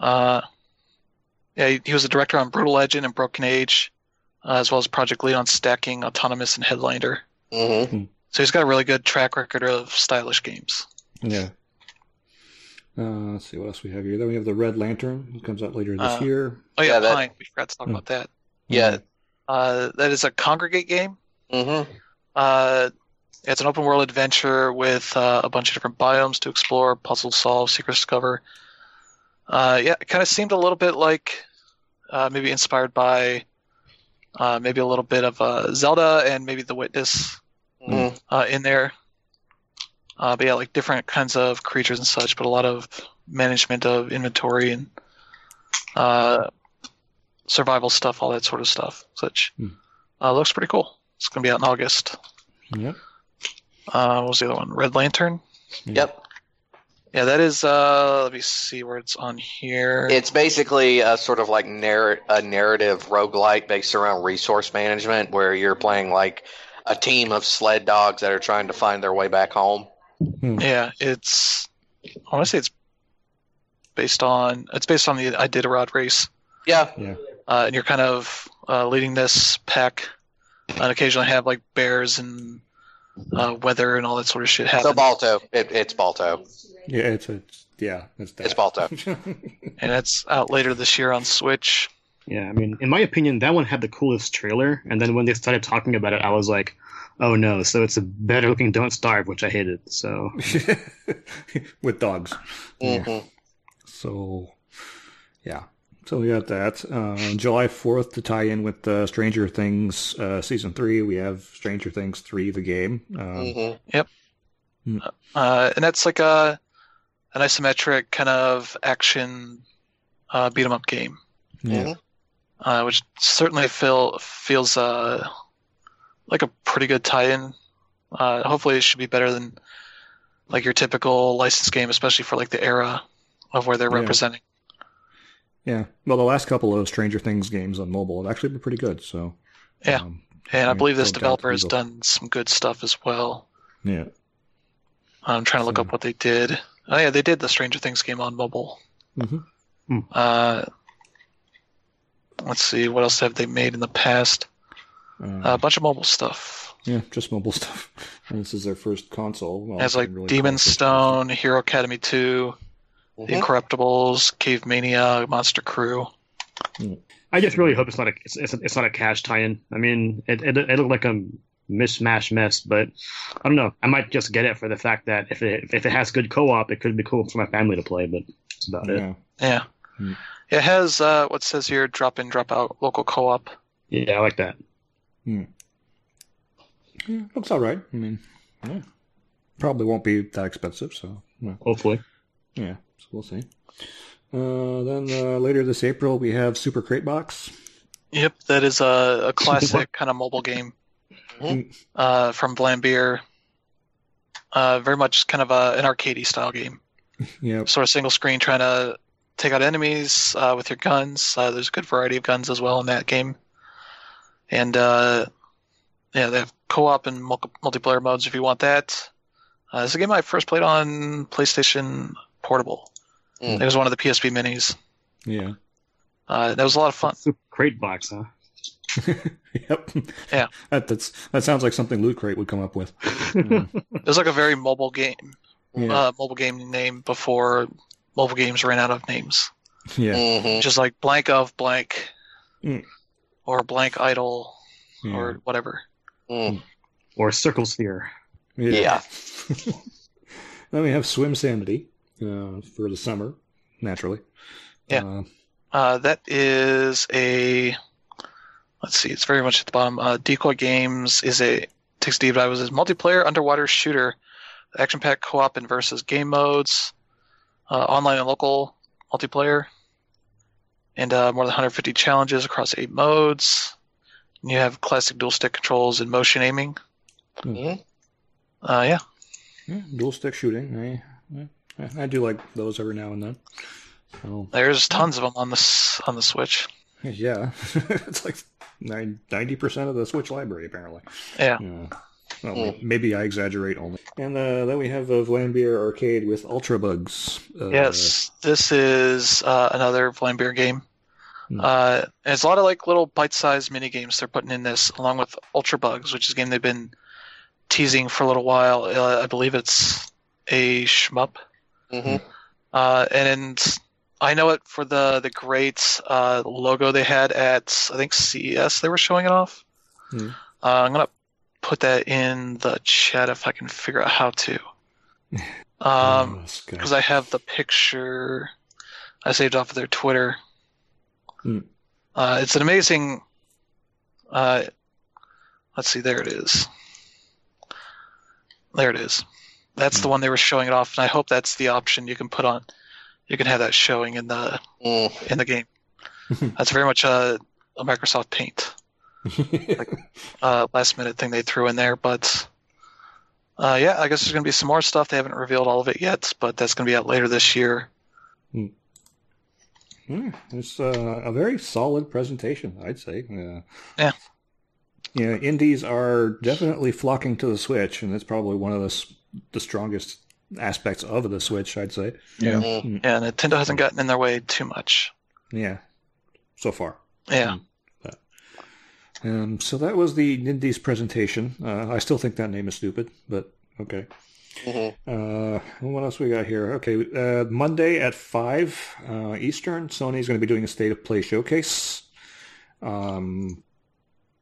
Uh, yeah, he, he was a director on Brutal Legend and Broken Age, uh, as well as project lead on Stacking, Autonomous, and Headlander. Mhm. So he's got a really good track record of stylish games. Yeah. Uh, let's see what else we have here. Then we have the Red Lantern. It comes out later this Uh, year. Oh yeah, Yeah, that- Pine. We forgot to talk Hmm. about that. Yeah. Uh, that is a Kongregate game. Mhm. Uh, it's an open world adventure with uh, a bunch of different biomes to explore, puzzle solve, secret discover. Uh, yeah, it kind of seemed a little bit like uh, maybe inspired by uh, maybe a little bit of uh, Zelda and maybe The Witness Mhm. uh, in there. Uh, but yeah, like different kinds of creatures and such, but a lot of management of inventory and uh, survival stuff, all that sort of stuff. Such uh, looks pretty cool. It's gonna be out in August. Yep. Uh, what was the other one? Red Lantern. Yep. Yeah, that is. Uh, let me see where it's on here. It's basically a sort of like narr- a narrative roguelike based around resource management where you're playing like a team of sled dogs that are trying to find their way back home. yeah, it's. I want to say it's based on. It's based on the Iditarod race. Yeah. uh, and you're kind of uh, leading this pack, and occasionally have like bears and uh, weather and all that sort of shit happen. So Balto. It, it's Balto. Yeah, it's it's yeah, it's that. It's Balto. [LAUGHS] and it's out later this year on Switch. Yeah, I mean, in my opinion, that one had the coolest trailer. And then when they started talking about it, I was like, oh no, so it's a better looking Don't Starve, which I hated. So [LAUGHS] With dogs. Yeah. Mhm. So, yeah. So we got that. Uh, July 4th to tie in with uh, Stranger Things uh, Season 3, we have Stranger Things 3, the game. Um, Mhm. Uh, and that's like a an isometric kind of action uh, beat 'em up game, yeah. Mhm. uh, which certainly feel feels uh, like a pretty good tie-in. Uh, hopefully, it should be better than like your typical licensed game, especially for like the era of where they're Yeah. representing. Yeah. Well, the last couple of Stranger Things games on mobile have actually been pretty good. So, Yeah. um, And I Yeah, believe this developer has done some good stuff as well. yeah. I'm trying to look So- up what they did. Oh yeah, they did the Stranger Things game on mobile. Mhm. Hmm. Uh, let's see, what else have they made in the past? Uh, a bunch of mobile stuff. yeah, just mobile [LAUGHS] stuff. And this is their first console. Well, Has like really Demon it first Stone, Hero Academy 2, The Mhm. Incorruptibles, Cave Mania, Monster Crew. I just really hope it's not a it's, it's, it's not a cash tie-in. I mean, it, it it looked like a mishmash mess, but I don't know. I might just get it for the fact that if it if it has good co-op, it could be cool for my family to play. But that's about it. Yeah. Yeah. Hmm. It has uh, what says here drop in, drop out local co op. Yeah, I like that. Yeah, looks all right. I mean, yeah. probably won't be that expensive, so yeah, Hopefully. yeah so we'll see. Uh, then uh, later this April, we have Super Crate Box. Yep, that is a, a [LAUGHS] classic kind of mobile game Mhm. uh, from Vlambeer. Uh, very much kind of a, an arcadey style game. [LAUGHS] Yep. Sort of single screen, trying to take out enemies uh, with your guns. Uh, there's a good variety of guns as well in that game. And uh, yeah, they have co-op and mul- multiplayer modes if you want that. Uh, it's a game I first played on PlayStation Portable. Mm. It was one of the PSP minis. Yeah. Uh, that was a lot of fun. Super crate box, huh? [LAUGHS] yep. Yeah. That that's that sounds like something Loot Crate would come up with. Yeah. It was like a very mobile game, Yeah. uh, mobile game name before mobile games ran out of names. yeah. Mhm. Just like blank of blank, Mm. or blank idol, Yeah. or whatever. Mm. or circle sphere. Yeah. [LAUGHS] [LAUGHS] then we have Swim Sanity uh, for the summer, naturally. Yeah. Uh, Uh, that is a. Let's see. It's very much at the bottom. Uh, Decoy Games is a takes a deep dive. Is a multiplayer underwater shooter, action-packed co-op and versus game modes, uh, online and local multiplayer, and uh, more than 150 challenges across eight modes. And you have classic dual stick controls and motion aiming. Mhm. Uh, yeah, yeah, dual stick shooting. I, I, I do like those every now and then. So there's tons of them on this on the Switch. yeah, [LAUGHS] it's like ninety percent of the Switch library apparently. Yeah. Well, Mm. maybe I exaggerate only. And uh, then we have a Vlambeer arcade with Ultra Bugs. Uh, Yes, this is uh, another Vlambeer game. Uh, and it's a lot of like little bite-sized mini games they're putting in this, along with Ultra Bugs, which is a game they've been teasing for a little while. Uh, I believe it's a shmup, Mm-hmm. uh, and I know it for the the great uh, logo they had at I think CES. They were showing it off. Hmm. Uh, I'm gonna put that in the chat if I can figure out how to. [LAUGHS] Um, oh, because I have the picture I saved off of their Twitter. Hmm. Uh, it's an amazing. Uh, let's see, there it is. There it is. That's the one they were showing it off, and I hope that's the option you can put on. You can have that showing in the Mm. in the game. [LAUGHS] That's very much a, a Microsoft Paint [LAUGHS] uh, last minute thing they threw in there, but uh, yeah, I guess there's going to be some more stuff. They haven't revealed all of it yet, but that's going to be out later this year. Hmm, it's uh, a very solid presentation, I'd say. Uh, Yeah. Yeah, indies are definitely flocking to the Switch, and it's probably one of the the strongest aspects of the Switch, I'd say. Yeah. Mhm. Yeah, Nintendo hasn't gotten in their way too much. Yeah, so far. Yeah. Um, so that was the Indies presentation. Uh, I still think that name is stupid, but okay. Mhm. Uh, what else we got here? Okay, uh, Monday at five uh, Eastern, Sony's going to be doing a state of play showcase. Um,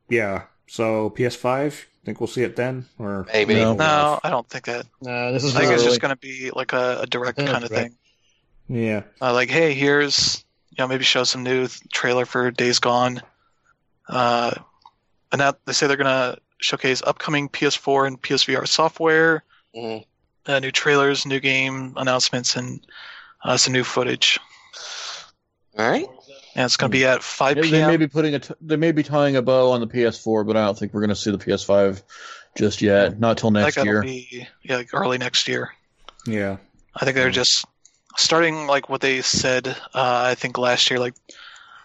yeah. So PS5, think we'll see it then, or Maybe. No. No, I don't think that. Uh, this is I think it's really- just going to be like a, a direct Yeah, kind of direct. thing. Yeah. Uh, like, hey, here's you know maybe show some new trailer for Days Gone. Uh, and that they say they're going to showcase upcoming PS4 and PSVR software, Mhm. uh, new trailers, new game announcements, and uh, some new footage. All right. And it's going to be at 5 p.m. they may be putting a t- they may be tying a bow on the PS4, but I don't think we're going to see the PS5 just yet. Not till next year. be yeah, like early next year. Yeah. I think they're Mm. just starting like what they said. Uh, I think last year, like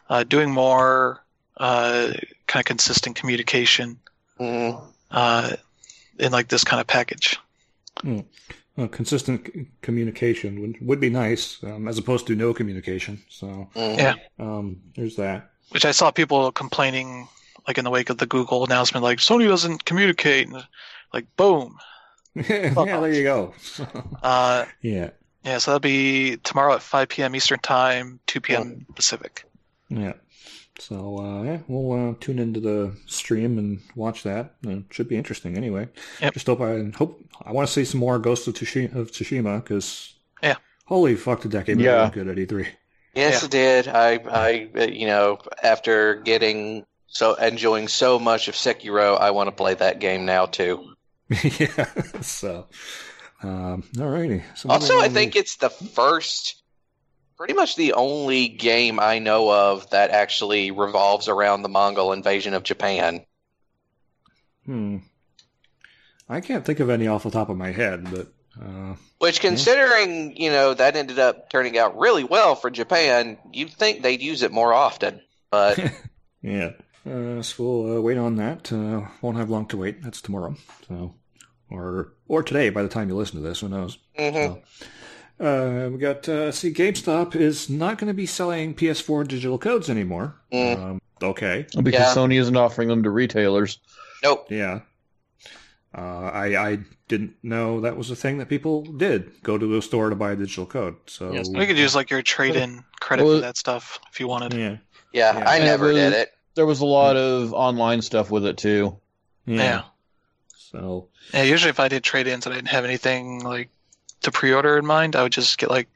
uh, doing more uh, kind of consistent communication uh, in like this kind of package. Uh, consistent c- communication would, would be nice, um, as opposed to no communication. So, Mhm. Yeah. um, there's that. Which I saw people complaining, like in the wake of the Google announcement, like Sony doesn't communicate, and like boom. [LAUGHS] yeah, there you go. [LAUGHS] Uh, yeah. yeah, so that'll be tomorrow at 5 p.m. Eastern Time, 2 p.m. Pacific. Yeah. So uh, yeah, we'll uh, tune into the stream and watch that. Uh, should be interesting anyway. Yep. Just hope I hope I want to see some more Ghost of Tsushima of Tsushima because Yeah. holy fuck the that game Yeah. look good at E E3. Yes, Yeah. it did. I, I, uh, you know, after getting so enjoying so much of Sekiro, I want to play that game now too. [LAUGHS] [LAUGHS] yeah. So, um, alrighty. So Also, I think to- it's the first, pretty much the only game I know of that actually revolves around the Mongol invasion of Japan. Hmm. I can't think of any off the top of my head, but uh, Which, considering you know that ended up turning out really well for Japan, you'd think they'd use it more often. But [LAUGHS] yeah. Uh, so we'll uh, wait on that. Uh, won't have long to wait. That's tomorrow. So, or or today by the time you listen to this. Who knows? mhm. Uh, we got uh, see GameStop is not going to be selling PS4 digital codes anymore. Mm. Um, okay. Because Yeah. Sony isn't offering them to retailers. nope. Yeah. Uh, I I didn't know that was a thing that people did. Go to a store to buy a digital code. So Yes. You could use like your trade-in credit Well, for that stuff if you wanted. yeah, Yeah, Yeah. I Yeah, never but- did it. There was a lot of online stuff with it too. yeah. Yeah. So Yeah, usually if I did trade-ins and I didn't have anything like to pre-order in mind, I would just get like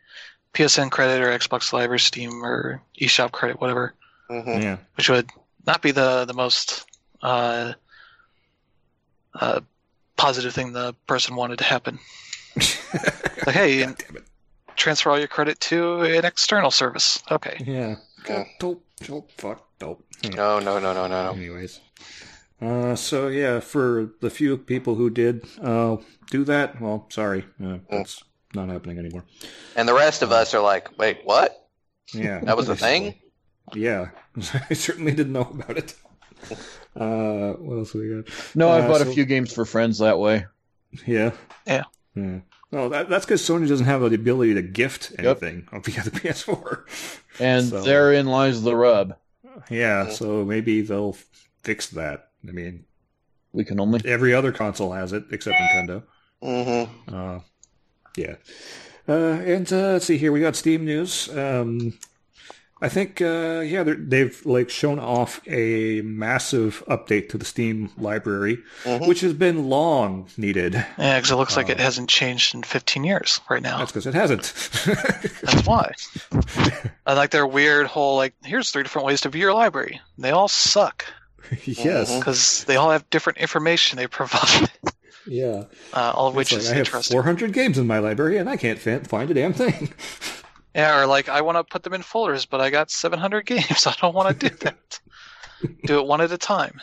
PSN credit or Xbox Live or Steam or eShop credit, whatever, Mhm. yeah, which would not be the the most uh, uh, positive thing the person wanted to happen. [LAUGHS] Like, hey, damn it. transfer all your credit to an external service. Okay. Yeah. God, Yeah. dope, dope, fuck, dope. Yeah. No, no, no, no, no, no. Anyways. Uh, so yeah, for the few people who did uh, do that, well, sorry, uh, that's not happening anymore. And the rest of us are like, wait, what? Yeah, That was a [LAUGHS] thing? Yeah, [LAUGHS] I certainly didn't know about it. Uh, what else we got? No, I've Uh, bought so- a few games for friends that way. Yeah. Yeah. Yeah. Well, that, that's because Sony doesn't have the ability to gift Yep. anything via the [LAUGHS] PS4. And So- therein lies the rub. Yeah, so maybe they'll fix that. I mean, We can only. every other console has it except Nintendo. Mm-hmm. Uh, yeah. Uh, and uh, let's see here. We got Steam news. Um, I think, uh, yeah, they're- they've like shown off a massive update to the Steam library, Mhm. which has been long needed. Yeah, because it looks like it Oh. hasn't changed in 15 years right now. That's because it hasn't. [LAUGHS] That's why. [LAUGHS] I like their weird whole like, here's three different ways to view your library. They all suck [LAUGHS] yes. Because they all have different information they provide, [LAUGHS] Yeah. uh, all of which like, is I have interesting. 400 games in my library and I can't find a damn thing. [LAUGHS] Yeah, or like I want to put them in folders, but I got 700 games. I don't want to do that. do it one at a time.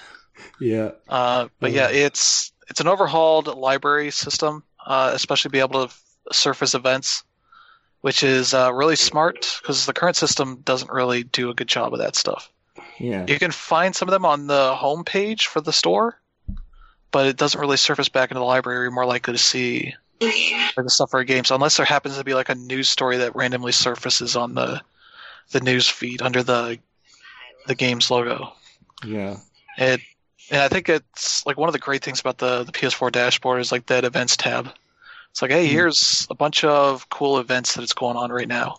yeah. Uh, but yeah, it's it's an overhauled library system, uh, especially be able to surface events, which is uh, really smart because the current system doesn't really do a good job of that stuff. Yeah. You can find some of them on the home page for the store, but it doesn't really surface back into the library. You're more likely to see like, the stuff for a game. So unless there happens to be like a news story that randomly surfaces on the the news feed under the the game's logo, Yeah. it and I think it's like one of the great things about the the PS4 dashboard is like that events tab. It's like, hey, Hmm. here's a bunch of cool events that it's going on right now.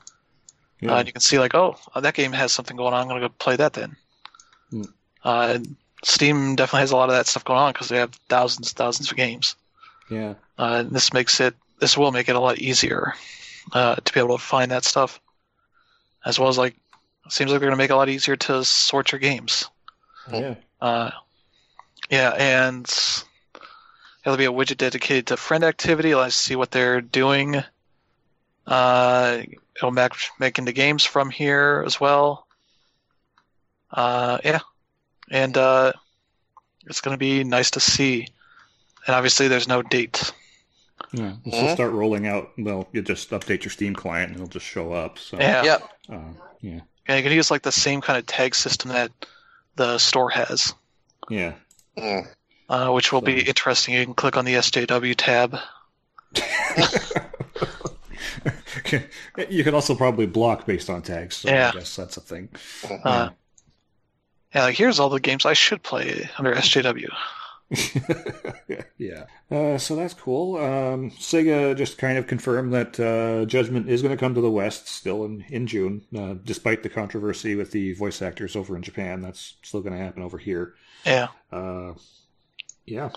Yeah. Uh, and you can see like, oh, that game has something going on. I'm gonna go play that then. Hmm. Uh, Steam definitely has a lot of that stuff going on because they have thousands and thousands of games. yeah. Uh, this makes it, this will make it a lot easier uh, to be able to find that stuff, as well as like, it seems like they're gonna make it a lot easier to sort your games. Yeah. Uh, yeah, and there'll be a widget dedicated to friend activity. Let's see what they're doing. Uh, it'll match make into games from here as well. Uh, yeah, and uh, it's going to be nice to see. And obviously, there's no date. Yeah. This Mhm. will start rolling out. Well, you just update your Steam client and it'll just show up. So, Yeah, Yep. uh, yeah. and you can use like the same kind of tag system that the store has, Yeah. Mm. uh, which will be interesting. You can click on the SJW tab. [LAUGHS] you can also probably block based on tags. So Yeah. I guess that's a thing. Uh, yeah, like here's all the games I should play under SJW. [LAUGHS] yeah. Uh, so that's cool. Um, Sega just kind of confirmed that uh, Judgment is going to come to the West still in, in June, uh, despite the controversy with the voice actors over in Japan. That's still going to happen over here. Yeah, Uh, yeah.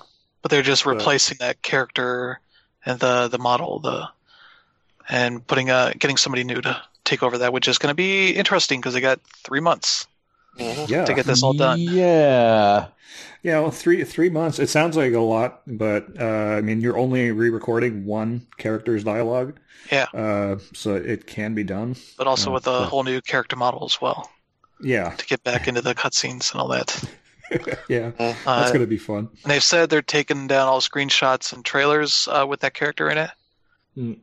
but they're just But- replacing that character and the the model, the and putting uh getting somebody new to take over that, which is going to be interesting because they got three months. Yeah, to get this all done. Yeah. yeah. Well, three three months. It sounds like a lot, but uh, I mean, you're only re-recording one character's dialogue. Yeah. Uh, so it can be done. But also Oh, with a cool. whole new character model as well Yeah, to get back into the cutscenes and all that. [LAUGHS] yeah. Uh, That's gonna be fun. And they've said they're taking down all screenshots and trailers uh, with that character in it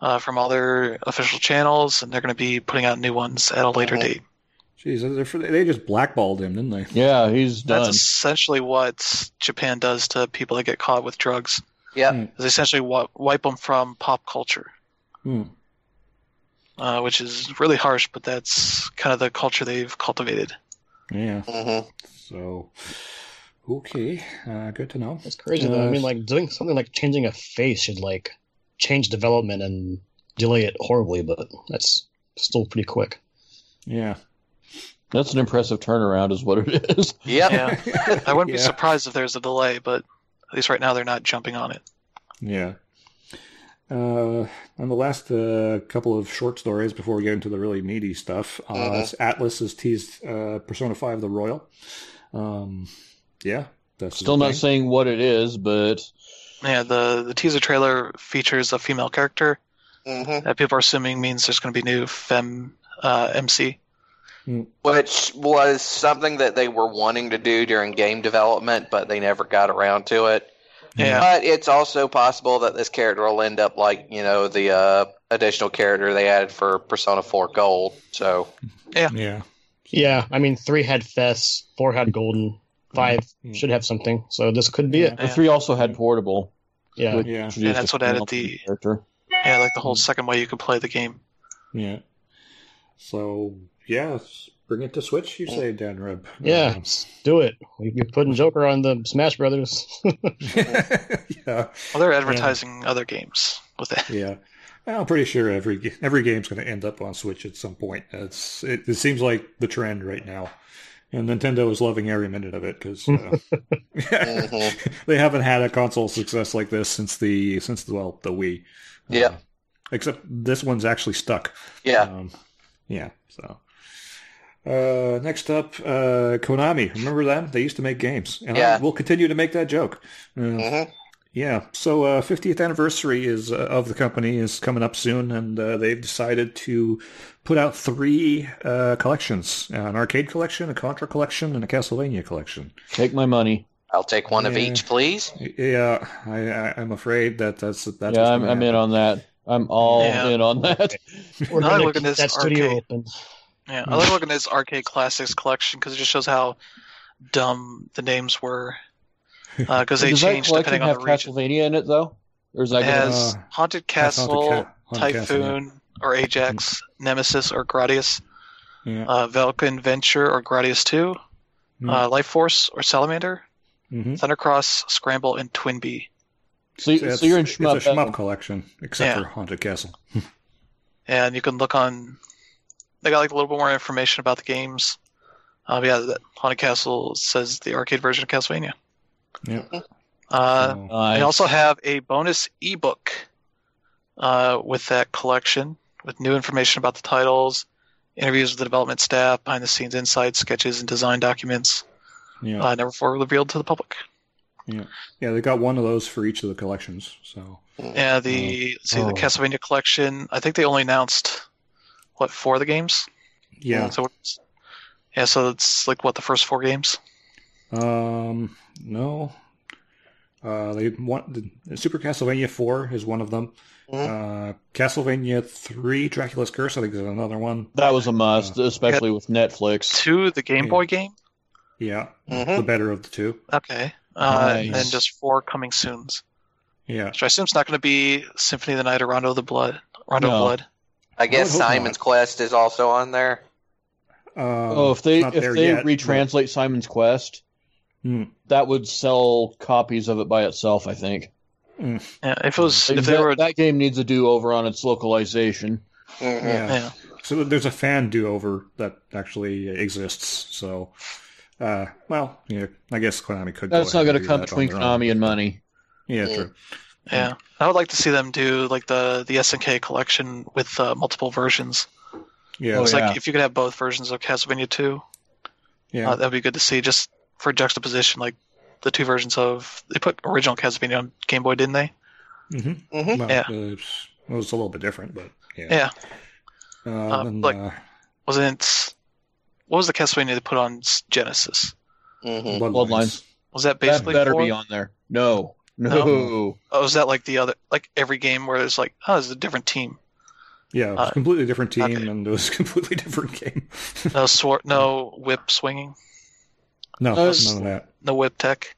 uh, from all their official channels, and they're going to be putting out new ones at a later Mhm. date. Jeez, they're- just blackballed him, didn't they? Yeah, he's done. That's essentially what Japan does to people that get caught with drugs. Yeah. Is they essentially wi- wipe them from pop culture, Hmm. uh, which is really harsh, but that's kind of the culture they've cultivated. Yeah. hmm So, okay, uh, good to know. It's crazy though. I Uh, mean, like doing something like changing a face should like change development and delay it horribly, but that's still pretty quick. Yeah. That's an impressive turnaround, is what it is. Yep. Yeah. I wouldn't be surprised if there's a delay, but at least right now they're not jumping on it. Yeah. Uh, and the last uh, couple of short stories before we get into the really meaty stuff, uh, Mhm. is Atlus has teased uh, Persona 5 The Royal. Um, yeah. That's Still not thing. saying what it is, but Yeah, the the teaser trailer features a female character hmm that people are assuming means there's going to be new fem uh, MC. Which was something that they were wanting to do during game development, but they never got around to it. Yeah, But it's also possible that this character will end up like, you know, the uh, additional character they added for Persona 4 Gold. So, Yeah. Yeah, Yeah. I mean, three had FES, four had Golden, five Mhm. should have something. So this could be it. the three also had portable. Yeah. Yeah. introduced that's what added the- character. yeah, like the whole second way you could play the game. Yeah. So, yeah, let's bring it to Switch, you say, Dan Rib. Yeah, Um, do it. We- We're putting Joker on the Smash Brothers. [LAUGHS] [LAUGHS] yeah. Well, they're advertising other games with it. Yeah. I'm pretty sure every every game's going to end up on Switch at some point. It's it, it seems like the trend right now, and Nintendo is loving every minute of it because uh, Mhm. [LAUGHS] they haven't had a console success like this since the since the, well the Wii. Yeah. Uh, except this one's actually stuck. yeah. Um, yeah. So. Uh, next up, uh, Konami. Remember them? They used to make games, and Yeah. I will continue to make that joke. Uh, hmm yeah. So, uh, 50th anniversary is uh, of the company is coming up soon, and uh, they've decided to put out three uh, collections: an arcade collection, a Contra collection, and a Castlevania collection. Take my money. I'll take one of each, please. Yeah, I, I, I'm afraid that that's that's. yeah, I'm, I'm in on that. I'm all Yeah. in on that. We're I going look to at keep this that studio arcade. open. Yeah, I like looking at this arcade classics collection because it just shows how dumb the names were. Because they Does that changed collection depending on have the region. Castlevania in it though, or is that It gonna has Uh, Haunted That's not the Castle, Ca- Haunted Castle, yeah. Typhoon, or Ajax, Nemesis, or Gradius, Yeah. uh, Vulcan Venture, or Gradius 2, Hmm. uh, Life Force, or Salamander, Mhm. Thundercross, Scramble, and Twinbee. So, you- It's, so you're in it's shmup. a shmup collection, except Yeah. for Haunted Castle. [LAUGHS] And you can look on. They got like a little bit more information about the games. Uh, yeah, that Haunted Castle says the arcade version of Castlevania. Yeah. Uh, So- Nice. They also have a bonus ebook uh, with that collection with new information about the titles, interviews with the development staff, behind the scenes insights, sketches, and design documents yeah. uh, never before revealed to the public. yeah. Yeah, They got one of those for each of the collections. So. Yeah, the see Oh. the Castlevania collection. I think they only announced what four of the games. Yeah. So it's, yeah, so it's like what the first four games. Um, no. Uh, they want the Super Castlevania Four is one of them. Uh, Castlevania Three, Dracula's Curse, I think is another one. that was a must, especially with Netflix. Two, the Game Yeah. Boy game. Yeah, Mhm. the better of the two. Okay, uh, Nice. and then just four coming soon's. Yeah, Which I assume it's not going to be Symphony of the Night or Rondo of the Blood. Rondo No. of Blood. I guess would hope Simon's not. Quest is also on there. uh, Oh, if they if they yet, retranslate Simon's Quest, Hmm. that would sell copies of it by itself. I think. Yeah, if it was, if that, they were, that game needs a do over on its localization. Mhm. Yeah. yeah, So there's a fan do-over that actually exists. So, uh, well, yeah, I guess Konami could. That's go not going to come between on. Konami and money. Yeah, Mm. true. Yeah. I would like to see them do like the the SNK collection with uh, multiple versions. Yeah, Oh, it's yeah. like if you could have both versions of Castlevania 2. Yeah. Uh, that'd be good to see just for juxtaposition, like the two versions of they put original Castlevania on Game Boy, didn't they? hmm hmm Well, Yeah. uh, it's- it was a little bit different, but yeah. Yeah. Uh, Uh, then, like- uh, Wasn't what was the Castlevania they put on s- Genesis? hmm Bloodlines. Was that That basically better four? be on there. No. No. No. [LAUGHS] Oh, was that like the other like every game where it's like oh, it's a different team? Yeah, it was Uh, a completely different team, okay. and it was [LAUGHS] a completely different game. [LAUGHS] No sword, no whip swinging, no, Uh, none of that. no whip tech.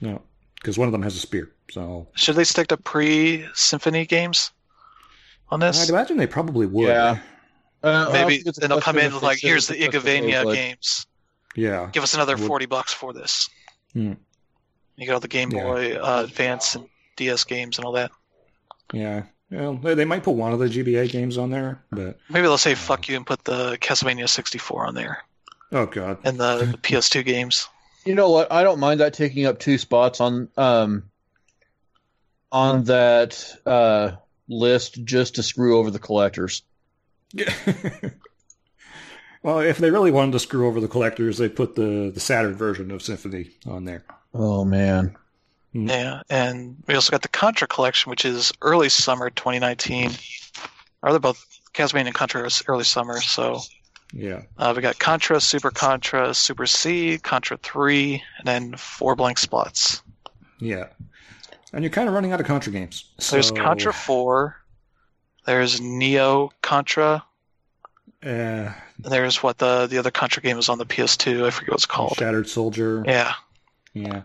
No, because one of them has a spear. So Should they stick to pre-symphony games on this? I'd imagine they probably would. Yeah. Uh, Maybe think it's a then they'll come in like, here's the it's a question of Igavania but- games. Yeah. Give us another Would- forty bucks for this. Hmm. You got all the Game Yeah. Boy uh, Advance and DS games and all that. Yeah. Well, they, they might put one of the GBA games on there, but Maybe they'll say fuck you and put the Castlevania 64 on there oh god. and the, the [LAUGHS] PS2 games. You know what? I don't mind that taking up two spots on um on that uh list just to screw over the collectors. [LAUGHS] well, if they really wanted to screw over the collectors, they put the the Saturn version of Symphony on there. Oh man. Mm. Yeah, and we also got the Contra collection, which is early summer 2019. Or they're both Castlevania and Contra is early summer, so Yeah. uh, we got Contra, Super Contra, Super C, Contra 3, and then four blank spots. Yeah. And you're kind of running out of Contra games. So, There's Contra 4, there's Neo Contra, Uh, there's what the the other Contra game was on the PS2. I forget what it's called. Shattered Soldier. Yeah, Yeah.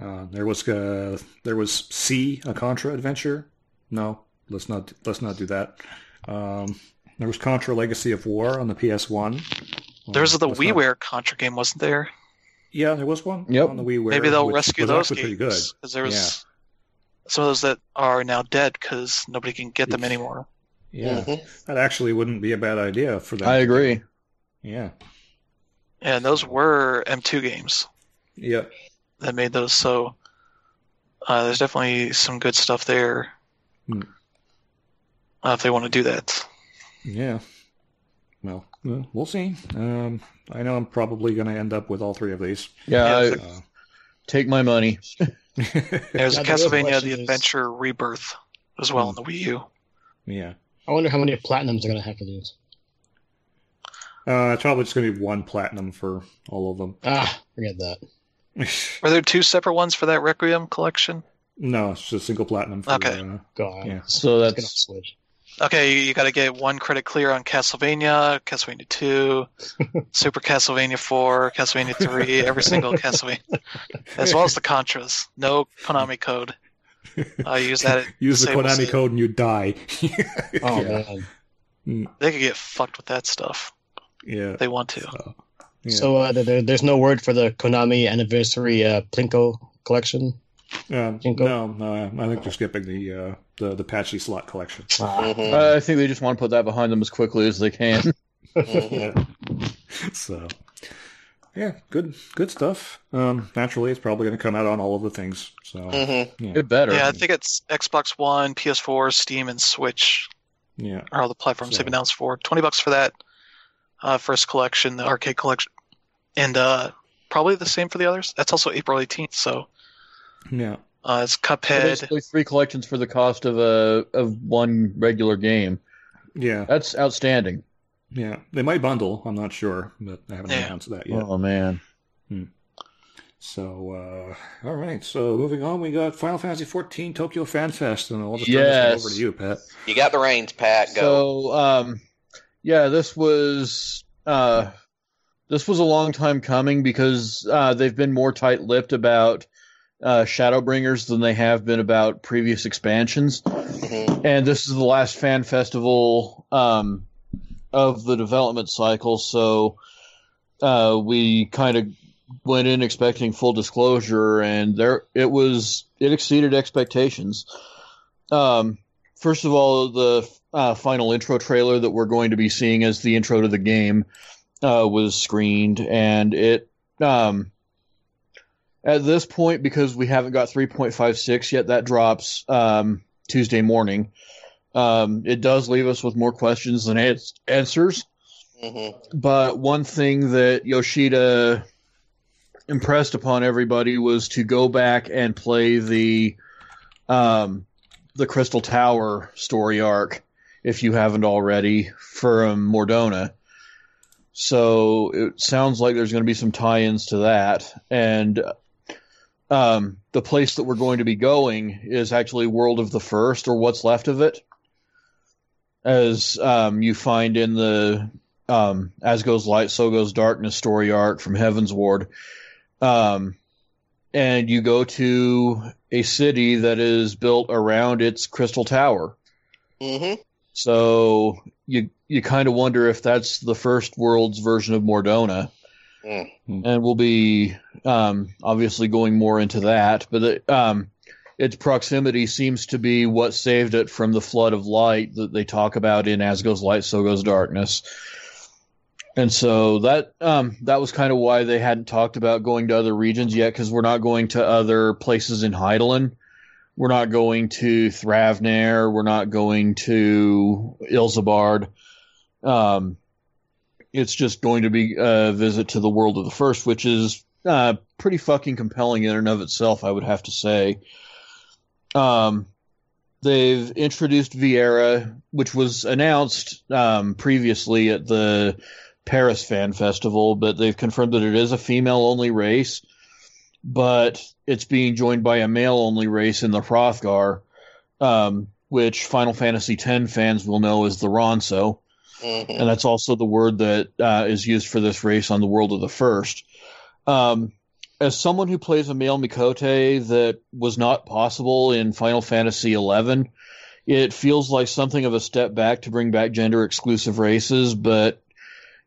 Uh, there was uh, there was C, a Contra adventure. No, let's not let's not do that. Um, there was Contra Legacy of War on the PS One. there was the Let's not- WiiWare Contra game, wasn't there? Yeah, there was one Yep. on the WiiWare. Maybe they'll which rescue was those games pretty good. because there was some of those that are now dead because nobody can get them anymore. Yeah, Mhm. that actually wouldn't be a bad idea for them. I agree. Yeah, And those were M2 games yeah, that made those. So uh, there's definitely some good stuff there Hmm. uh, if they want to do that. yeah. Well, well, we'll see. Um, I know I'm probably going to end up with all three of these. Yeah, Yeah, I, Uh, take my money. [LAUGHS] There's Yeah, the Castlevania: question The is- Adventure Rebirth as well on the Wii U. yeah. I wonder how many platinums they're gonna have for these. Uh, it's probably just going to be one platinum for all of them. Ah, forget that. Were there two [LAUGHS] separate ones for that Requiem collection? no, it's just a single platinum. For, Okay. uh, God. Yeah. So It's gonna that's switch. Okay, you, you got to get one credit clear on Castlevania, Castlevania 2, [LAUGHS] Super Castlevania 4, Castlevania 3, every single Castlevania, as well as the Contras. No Konami code. I use that. At [LAUGHS] Use the Disable Konami Save. code and you die. Oh yeah. man. They could get fucked with that stuff. Yeah. They want to. So, yeah. So uh, there, there's no word for the Konami anniversary uh, Plinko collection. Um, no, no, I think they're skipping the uh, the the pachislot collection. Mhm. Uh, I think they just want to put that behind them as quickly as they can. [LAUGHS] Mhm. so, yeah, good good stuff. Um, naturally, it's probably going to come out on all of the things. So, Mhm. yeah, It better. Yeah, I think it's Xbox One, PS4, Steam, and Switch yeah, are all the platforms So- they've announced for. Twenty bucks for that uh, first collection, the arcade collection, and uh, probably the same for the others. That's also April 18th, so yeah, uh, it's So Cuphead. basically three collections for the cost of a of one regular game. yeah, That's outstanding. yeah. They might bundle. I'm not sure, but I haven't Yeah. announced that yet. Oh man. So, uh, all right. So, moving on, we got Final Fantasy 14 Tokyo Fan Fest, and I'll just turn this one Yes. over to you, Pat. You got the reins, Pat. Go. So, um, yeah, this was uh, this was a long time coming because uh, they've been more tight-lipped about uh, Shadowbringers than they have been about previous expansions. Mhm. And this is the last fan festival um, of the development cycle, so uh, we kind of went in expecting full disclosure, and there it was. It exceeded expectations. Um, first of all, the uh, final intro trailer that we're going to be seeing as the intro to the game uh, was screened, and it. Um, at this point, because we haven't got 3.56 yet, that drops um, Tuesday morning. Um, it does leave us with more questions than ans- answers. Mm-hmm. But one thing that Yoshida impressed upon everybody was to go back and play the um, the Crystal Tower story arc if you haven't already from Mor Dhona. So it sounds like there's going to be some tie-ins to that, and um, the place that we're going to be going is actually World of the First, or what's left of it, as um, you find in the um, As Goes Light, So Goes Darkness story arc from Heavensward. Um, and you go to a city that is built around its crystal tower. Mm-hmm. So you you kind of wonder if that's the first world's version of Mor Dhona. Mm. And we'll be um, obviously going more into that, but it, um, its proximity seems to be what saved it from the flood of light that they talk about in As Goes Light, So Goes Darkness. And so that um, that was kind of why they hadn't talked about going to other regions yet, because we're not going to other places in Hydaelyn. We're not going to Thavnair. We're not going to Ilsabard. Um, it's just going to be a visit to the world of the first, which is uh, pretty fucking compelling in and of itself, I would have to say. Um, they've introduced Viera, which was announced um, previously at the Paris Fan Festival, but they've confirmed that it is a female only race, but it's being joined by a male only race in the Hrothgar, um, which Final Fantasy X fans will know as the Ronso. Mm-hmm. And that's also the word that uh, is used for this race on the World of the First. Um, as someone who plays a male Miqo'te that was not possible in Final Fantasy XI, it feels like something of a step back to bring back gender exclusive races, but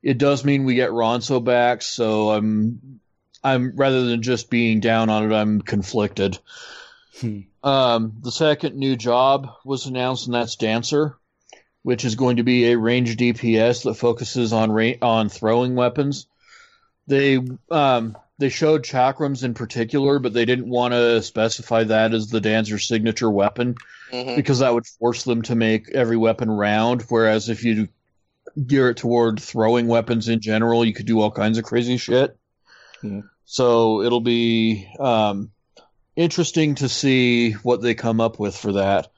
it does mean we get Ronso back, so I'm I'm rather than just being down on it, I'm conflicted. Hmm. Um, the second new job was announced, and that's Dancer, which is going to be a range DPS that focuses on ra- on throwing weapons. They um, they showed chakrams in particular, but they didn't want to specify that as the Dancer's signature weapon Mm-hmm. because that would force them to make every weapon round. Whereas if you gear it toward throwing weapons in general, you could do all kinds of crazy shit. Yeah. So it'll be um, interesting to see what they come up with for that.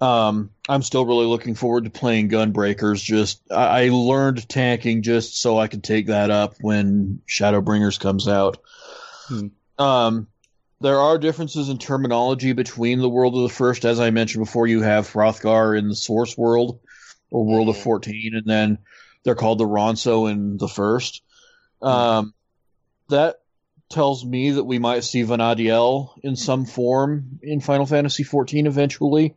Um, I'm still really looking forward to playing Gunbreakers. Just I, I learned tanking just so I could take that up when Shadowbringers comes out. Hmm. Um, there are differences in terminology between the world of the first. As I mentioned before, you have Hrothgar in the source world or world of Mhm. 14, and then they're called the Ronso in the first. Um, that tells me that we might see Vana'diel in some form in Final Fantasy XIV eventually,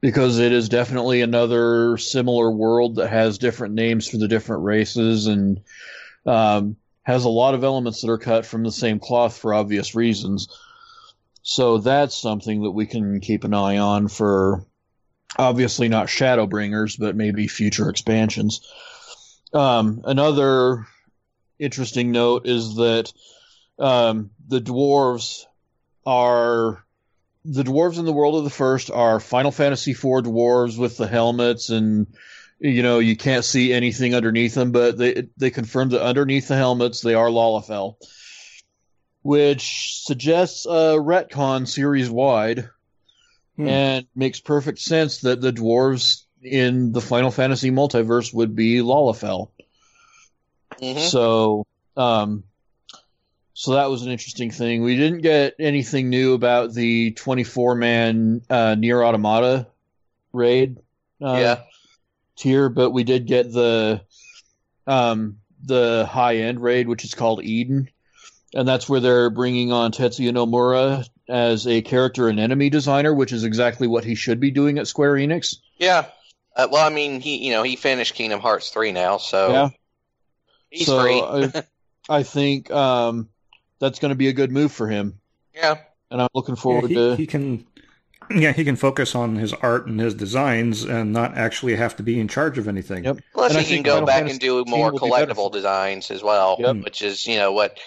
because it is definitely another similar world that has different names for the different races and um, has a lot of elements that are cut from the same cloth for obvious reasons. So that's something that we can keep an eye on for obviously not Shadowbringers, but maybe future expansions. Um, another interesting note is that um, the dwarves are the dwarves in the world of the first are Final Fantasy IV dwarves with the helmets and you know you can't see anything underneath them, but they they confirm that underneath the helmets they are Lalafell, which suggests a retcon series wide Hmm. and makes perfect sense that the dwarves in the Final Fantasy multiverse would be Lalafell. Mm-hmm. So, um, so that was an interesting thing. We didn't get anything new about the 24 man uh, NieR Automata raid uh, yeah. tier, but we did get the um, the high end raid, which is called Eden, and that's where they're bringing on Tetsuya Nomura as a character and enemy designer, which is exactly what he should be doing at Square Enix. Yeah. Uh, well, I mean, he you know he finished Kingdom Hearts three now, so Yeah. he's so free. I, [LAUGHS] I think um, that's going to be a good move for him, yeah. and I'm looking Yeah, forward he, to. he can yeah, he can focus on his art and his designs and not actually have to be in charge of anything. Yep. Plus, And I he can go Final back Fantasy and do more will be collectible designs as well, Yep. which is you know what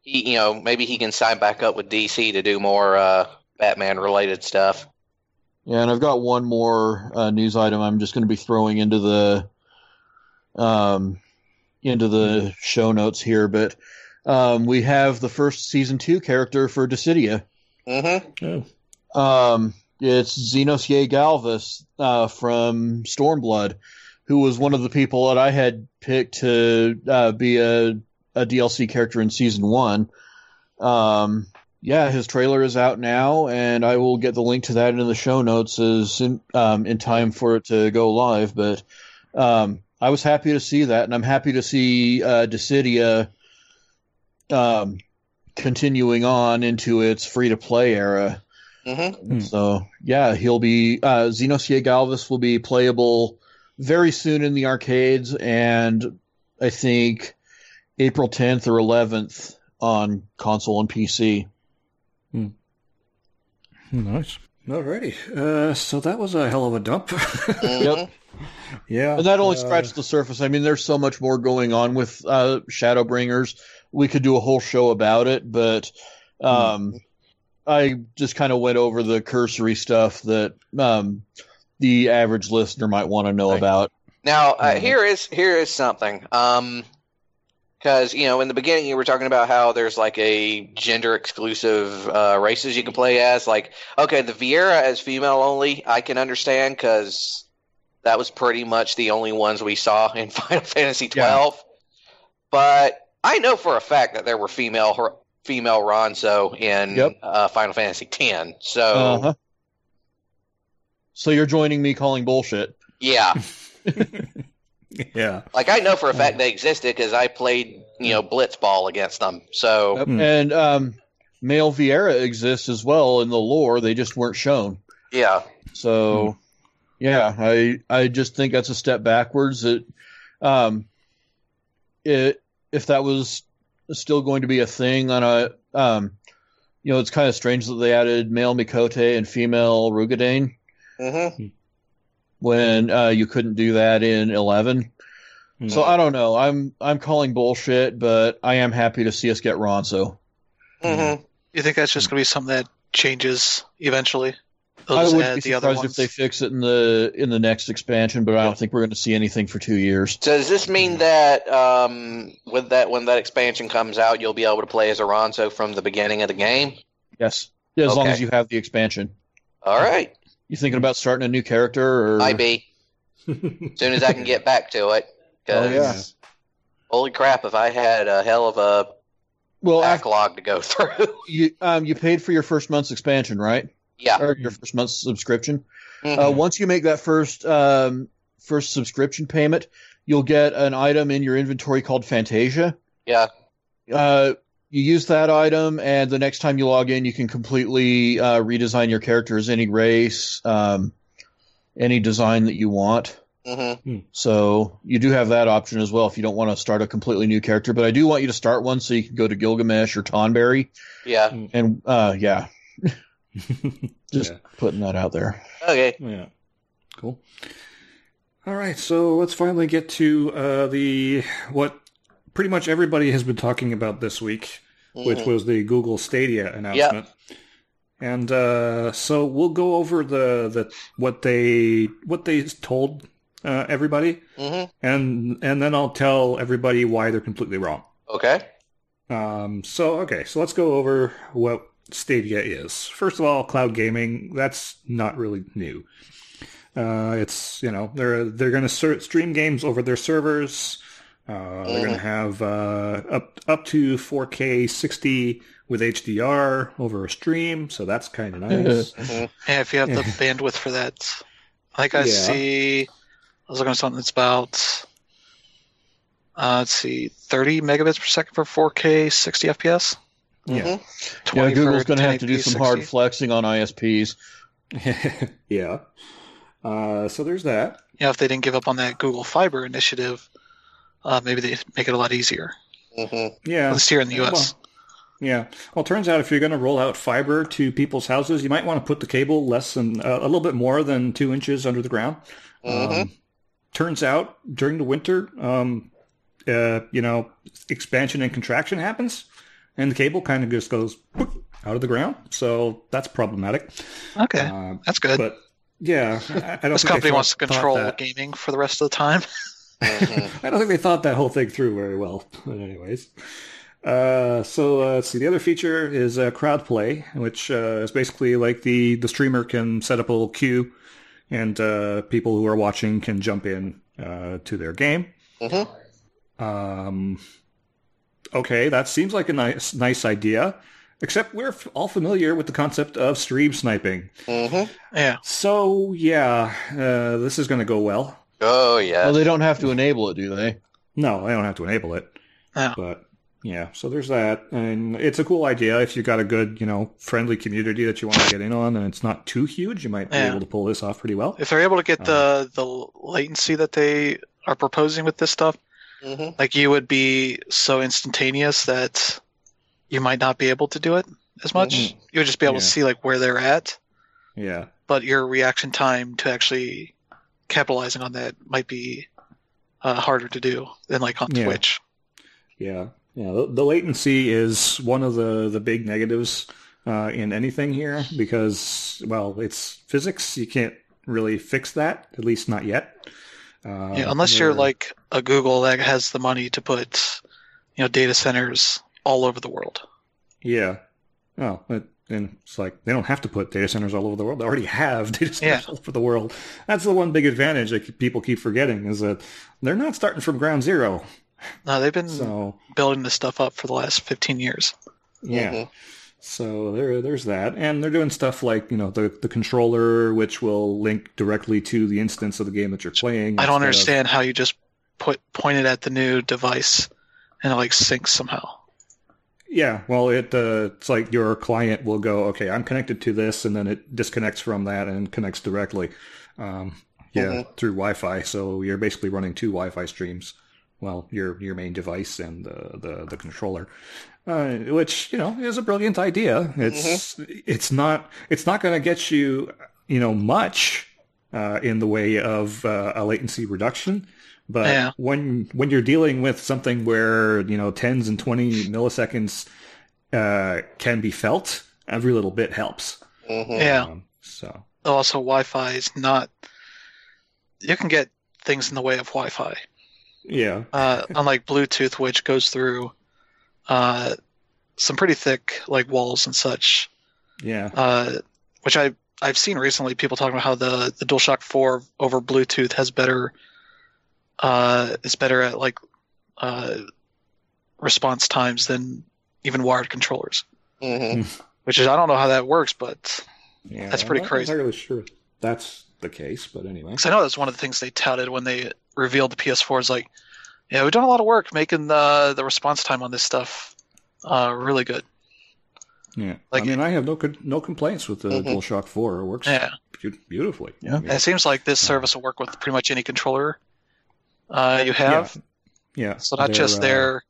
he you know maybe he can sign back up with DC to do more uh, Batman related stuff. Yeah, and I've got one more uh, news item I'm just going to be throwing into the um, into the show notes here, but um, we have the first season two character for Dissidia. Mm-hmm. Oh, Um, it's Zenos yae Galvus uh, from Stormblood, who was one of the people that I had picked to uh, be a, a DLC character in season one. Um, yeah, his trailer is out now, and I will get the link to that in the show notes as in, um, in time for it to go live. But um, I was happy to see that, and I'm happy to see uh, Dissidia um, continuing on into its free to play era. Mm-hmm. Hmm. So yeah, he'll be uh, Zenos yae Galvus will be playable very soon in the arcades, and I think April 10th or 11th on console and PC. nice. Alrighty. Uh, so that was a hell of a dump. [LAUGHS] Mm-hmm. yeah. And that only uh, scratched the surface. I mean, there's so much more going on with uh, Shadowbringers. We could do a whole show about it, but um, I just kind of went over the cursory stuff that um, the average listener might want to know Right. about. Now, uh, Mhm. here is here is something. Um, because you know, in the beginning, you were talking about how there's like a gender exclusive uh, races you can play as. Like, okay, the Viera as female only, I can understand because that was pretty much the only ones we saw in [LAUGHS] Final Fantasy twelve. But I know for a fact that there were female female Ronso in Yep. uh, Final Fantasy ten. So Uh-huh. So you're joining me calling bullshit. yeah. [LAUGHS] yeah. Like I know for a fact they existed because I played, you know, Blitzball against them. So Yep. Hmm. And um, male Viera exists as well in the lore. They just weren't shown. yeah, So, yeah, I I just think that's a step backwards. It, um, it if that was still going to be a thing on a, um, you know, it's kind of strange that they added male Miqo'te and female Roegadyn hmm when uh, you couldn't do that in eleven. So Hmm. I don't know. I'm I'm calling bullshit, but I am happy to see us get Ronso. hmm You think that's just going to be something that changes eventually? They'll I would add be the surprised if they fix it in the in the next expansion, but I don't think we're going to see anything for two years. So does this mean that um, with that when that expansion comes out, you'll be able to play as a Ronso from the beginning of the game? Yes, yeah, as long as you have the expansion. All right, You thinking about starting a new character? Or I be as [LAUGHS] soon as I can get back to it. 'cause Oh, yeah. Holy crap! If I had a hell of a well, after backlog to go [LAUGHS] through. you um you paid for your first month's expansion, right? Yeah. Or your first month's subscription. Mhm. Uh, once you make that first um first subscription payment, you'll get an item in your inventory called Fantasia. yeah. Uh, you use that item, and the next time you log in, you can completely uh, redesign your character as any race, um, any design that you want. hmm So you do have that option as well if you don't want to start a completely new character. But I do want you to start one so you can go to Gilgamesh or Tonberry, Yeah. and uh, yeah, [LAUGHS] [LAUGHS] just Yeah. putting that out there. Okay. Yeah. Cool. All right, so let's finally get to uh, the what pretty much everybody has been talking about this week, which Mhm. was the Google Stadia announcement. And uh, so we'll go over the, the what they what they told uh, everybody, Mhm. and and then I'll tell everybody why they're completely wrong. Okay. Um, so okay, so let's go over what Stadia is. First of all, cloud gaming. That's not really new. Uh, it's you know they're they're going to ser- stream games over their servers. Uh, They're going to have uh, up up to 4K 60 with HDR over a stream, so that's kind of [LAUGHS] nice. Mhm. Yeah, if you have the bandwidth for that. Like I Yeah. see. I was looking at something that's about. Uh, let's see, 30 megabits per second for 4K 60 FPS. Yeah. Mhm. 20 yeah, Google's going to have to do 1080p some hard flexing on ISPs. [LAUGHS] yeah. Uh, so there's that. Yeah, if they didn't give up on that Google Fiber initiative, uh, maybe they make it a lot easier. Mhm. Yeah. At least here in the U.S. Yeah. Well, it turns out if you're going to roll out fiber to people's houses, you might want to put the cable less than uh, a little bit more than two inches under the ground. Mhm. Um, turns out during the winter, um, uh, you know, expansion and contraction happens, and the cable kind of just goes whoop, out of the ground. So that's problematic. okay, Uh, that's good. but yeah, I, I don't this think company thought- wants to control that. gaming for the rest of the time. [LAUGHS] [LAUGHS] I don't think they thought that whole thing through very well. But anyways, uh, so uh, let's see. The other feature is uh, crowd play, which uh, is basically like the the streamer can set up a little queue, and uh, people who are watching can jump in uh, to their game. Mhm. Um, okay, that seems like a nice nice idea. Except we're f- all familiar with the concept of stream sniping. Mm-hmm. Yeah. So yeah, uh, this is going to go well. Oh yeah. Well, they don't have to enable it, do they? No, they don't have to enable it. Yeah. But yeah, so there's that, and it's a cool idea if you've got a good, you know, friendly community that you want to get in on, and it's not too huge. You might be Yeah. able to pull this off pretty well. If they're able to get Uh-huh. the the latency that they are proposing with this stuff, Mhm. like you would be so instantaneous that you might not be able to do it as much. Mhm. You would just be able Yeah. to see like where they're at, Yeah, but your reaction time to actually capitalizing on that might be uh, harder to do than like on Yeah. Twitch. yeah, yeah. The, the latency is one of the the big negatives uh, in anything here because, well, it's physics. You can't really fix that, at least not yet. Uh, yeah, unless you're like a Google that has the money to put, you know, data centers all over the world. Yeah. Oh, but and it's like they don't have to put data centers all over the world. They already have [LAUGHS] data centers Yeah. all over the world. That's the one big advantage that people keep forgetting is that they're not starting from ground zero. No, they've been So building this stuff up for the last 15 years. yeah. Mhm. So there, there's that, and they're doing stuff like you know the the controller, which will link directly to the instance of the game that you're playing. I don't instead of- understand how you just put point it at the new device and it like syncs somehow. Yeah, well, it uh, it's like your client will go, okay, I'm connected to this, and then it disconnects from that and connects directly. Um, yeah, through Wi-Fi. So you're basically running two Wi-Fi streams. Well, your your main device and the the, the controller, uh, which you know is a brilliant idea. It's it's not it's not going to get you you know much uh, in the way of uh, a latency reduction. But Yeah. when when you're dealing with something where you know tens and twenty milliseconds uh, can be felt, every little bit helps. Mhm. Yeah. Um, so Also, Wi-Fi is not. You can get things in the way of Wi-Fi, yeah, uh, unlike Bluetooth, which goes through uh, some pretty thick like walls and such. yeah, Uh, which I I've seen recently people talking about how the the DualShock 4 over Bluetooth has better uh, is better at like uh, response times than even wired controllers. Mhm. [LAUGHS] Which is I don't know how that works, but yeah. That's pretty I'm not crazy. entirely sure that's the case, but anyway. because I know that's one of the things they touted when they revealed the PS4 is like, yeah, we've done a lot of work making the the response time on this stuff uh, really good. Yeah, Like- I mean, I have no no complaints with the Mhm. DualShock Four. It works Yeah, beau- beautifully. Yeah. I mean, and it seems like this service will work with pretty much any controller uh, you have. yeah, yeah. So not They're, just uh, their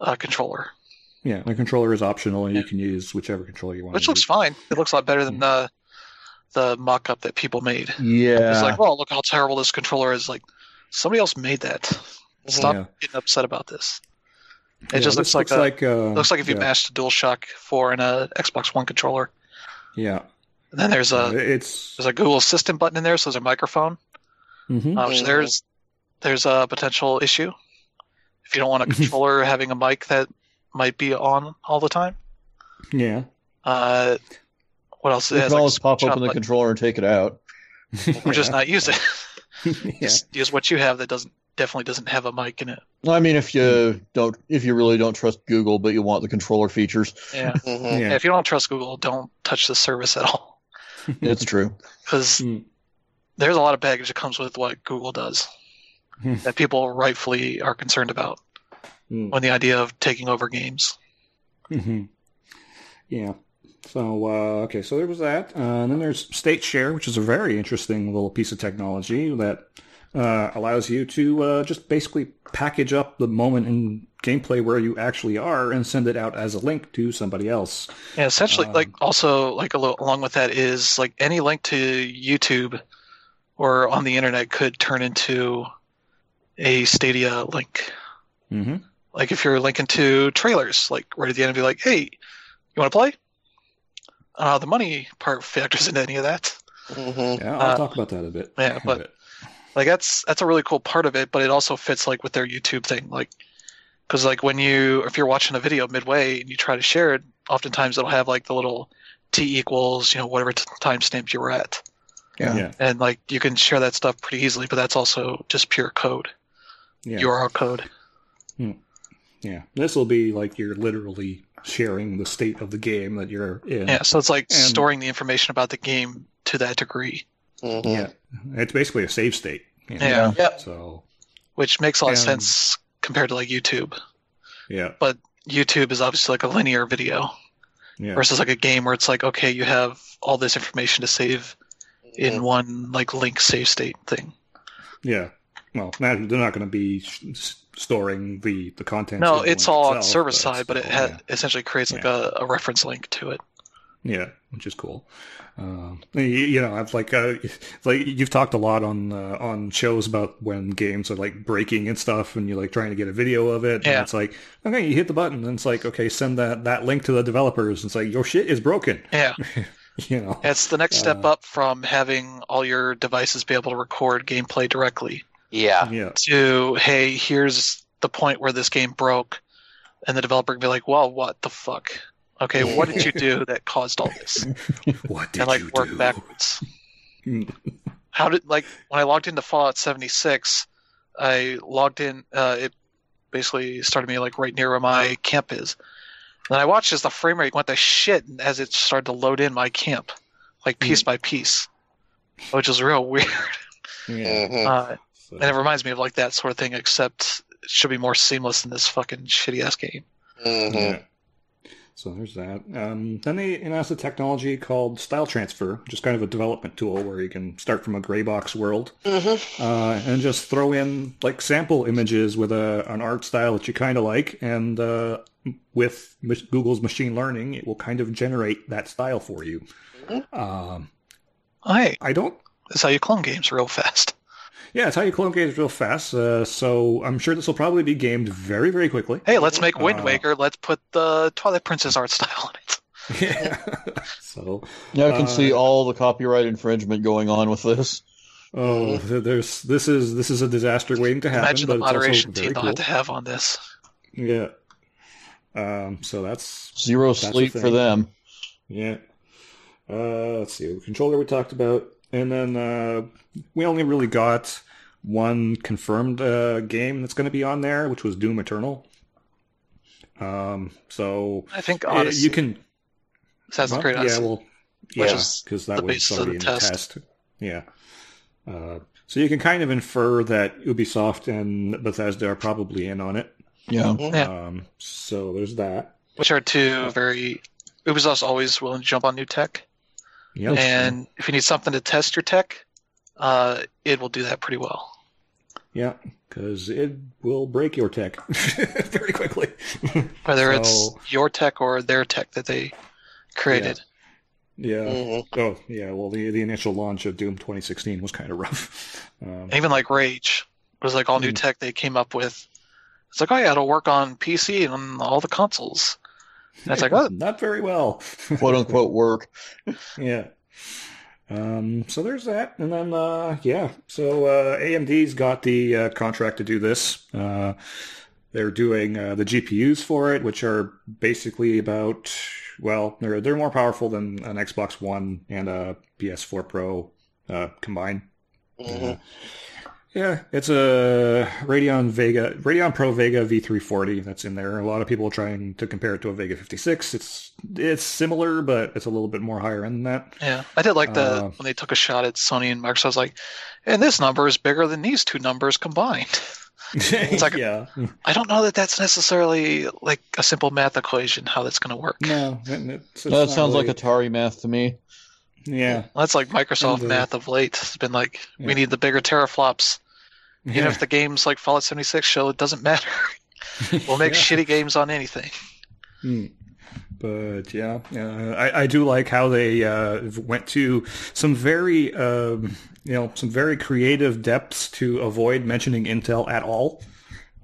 uh, controller, Yeah, the controller is optional, and you can use whichever controller you want. which to looks use. fine. It looks a lot better than the the mock-up that people made. Yeah. It's like, well, look how terrible this controller is. Like, somebody else made that. Stop Yeah. getting upset about this. It Yeah, just this looks like a, uh, looks like if you yeah, mashed a DualShock 4 in a Xbox One controller. Yeah, And then there's a it's there's a Google Assistant button in there, so there's a microphone. mhm. Uh, which Mhm. there's there's a potential issue if you don't want a [LAUGHS] controller having a mic that might be on all the time. yeah. Uh, what else? you It has, can like, always pop switch open the button, controller and take it out. or just not use it. [LAUGHS] [LAUGHS] yeah. Just use what you have that doesn't definitely doesn't have a mic in it. I mean, if you don't, if you really don't trust Google, but you want the controller features, Yeah. [LAUGHS] Mhm. Yeah, yeah. if you don't trust Google, don't touch the service at all [LAUGHS] it's true. because Mm. there's a lot of baggage that comes with what Google does Hmm. that people rightfully are concerned about Mm. when the idea of taking over games. hmm Yeah. So uh, okay, so there was that, uh, and then there's State Share, which is a very interesting little piece of technology that uh, allows you to uh, just basically package up the moment in gameplay where you actually are and send it out as a link to somebody else. Yeah, essentially, Um, like also like a little, along with that is like any link to YouTube or on the internet could turn into a Stadia link. Mm-hmm. Like if you're linking to trailers, like right at the end, be like, "Hey, you want to play?" Uh, the money part [LAUGHS] factors into any of that. Mhm. Yeah, I'll Uh, talk about that a bit. yeah, [LAUGHS] a but- bit. Like that's that's a really cool part of it, but it also fits like with their YouTube thing, like because like when you if you're watching a video midway and you try to share it, oftentimes it'll have like the little t equals you know whatever t- timestamp you were at, Yeah. and like you can share that stuff pretty easily, but that's also just pure code, yeah. URL code. Hmm. Yeah, this will be like you're literally sharing the state of the game that you're in. Yeah, so it's like And- storing the information about the game to that degree, Mhm. Yeah. It's basically a save state. you know? Yeah. Yep. So which makes a lot of sense compared to like YouTube. yeah, but YouTube is obviously like a linear video yeah, versus like a game where it's like okay, you have all this information to save in one like link save state thing. yeah. Well, they're not going to be s- s- storing the the content. No, the it's link all on itself, server but side, but it still, ha- essentially creates like Yeah. a, a reference link to it. Yeah. yeah, which is cool. Um, you, you know, I've like uh, like you've talked a lot on uh, on shows about when games are like breaking and stuff, and you're like trying to get a video of it. And Yeah. it's like okay, you hit the button, and it's like okay, send that that link to the developers. It's like your shit is broken. Yeah, [LAUGHS] You know. it's the next step Uh, up from having all your devices be able to record gameplay directly Yeah. Yeah. to hey, here's the point where this game broke, and the developer can be like, well, what the fuck? Okay, [LAUGHS] what did you do that caused all this? [LAUGHS] What did and like you work do? backwards. Mm. [LAUGHS] How did like when I logged into Fallout 76, I logged in. Uh, it basically started me like right near where my camp is. And I watched as the frame rate went to shit as it started to load in my camp, like piece by piece, which is real weird. Yeah. Mhm. Uh, So- and it reminds me of like that sort of thing, except it should be more seamless in this fucking shitty ass game. Mhm. Yeah. So there's that. Um, then they announced a technology called Style Transfer, which is kind of a development tool where you can start from a gray box world Mhm. uh, and just throw in like sample images with a an art style that you kind of like, and uh, with Mis- Google's machine learning, it will kind of generate that style for you. Um, Hey, I don't that's how you clone games real fast. Yeah, it's how you clone games real fast. Uh, so I'm sure this will probably be gamed very, very quickly. Hey, let's make Wind Uh, Waker. Let's put the Twilight Princess art style in it. [LAUGHS] Yeah. [LAUGHS] so, Yeah, I can Uh, see all the copyright infringement going on with this. oh, there's this is this is a disaster waiting to happen. Imagine the but it's moderation team they'll cool. have to have on this. Yeah. Um. So that's Zero the sleep for them. yeah. Uh. Let's see. Controller we talked about, and then uh, we only really got one confirmed uh, game that's going to be on there, which was Doom Eternal. Um. So I think Odyssey. you can Assassin's Well, Creed yeah, well, yeah, because that was basis already in the test. test. Yeah. Uh, so you can kind of infer that Ubisoft and Bethesda are probably in on it. Yeah. Yeah. Um, so there's that. which are two very. Ubisoft's always willing to jump on new tech, Yep. and if you need something to test your tech, uh, it will do that pretty well. Yeah, because it will break your tech [LAUGHS] very quickly. Whether So- it's your tech or their tech that they created. yeah. Mhm. Oh, yeah. Well, the the initial launch of Doom 2016 was kind of rough. [LAUGHS] Um, Even like Rage was like all new Mm. tech they came up with. It's like, oh yeah, it'll work on PC and on all the consoles. And it's like, [LAUGHS] oh, not very well. Quote unquote work. Yeah. Um, so there's that, and then uh, yeah, so uh, AMD's got the uh, contract to do this. Uh, they're doing uh, the GPUs for it, which are basically about well, they're they're more powerful than an Xbox One and a PS4 Pro uh, combined. Mhm. Yeah, it's a Radeon Vega, Radeon Pro Vega V340 that's in there. A lot of people are trying to compare it to a Vega 56. It's it's similar, but it's a little bit more higher end than that. yeah. I did like the Uh, when they took a shot at Sony and Microsoft. I was like, and this number is bigger than these two numbers combined. [LAUGHS] it's like yeah, I don't know that that's necessarily like a simple math equation. How that's going to work. no, it- it's, it's That sounds really- like Atari math to me. yeah. Well, that's like Microsoft the- math of late. It's been like, Yeah. we need the bigger teraflops. Even yeah. if the games like Fallout 76 show, it doesn't matter. [LAUGHS] We'll make Yeah. shitty games on anything. Hmm. But yeah, uh, I, I do like how they uh, went to some very, um, you know, some very creative depths to avoid mentioning Intel at all.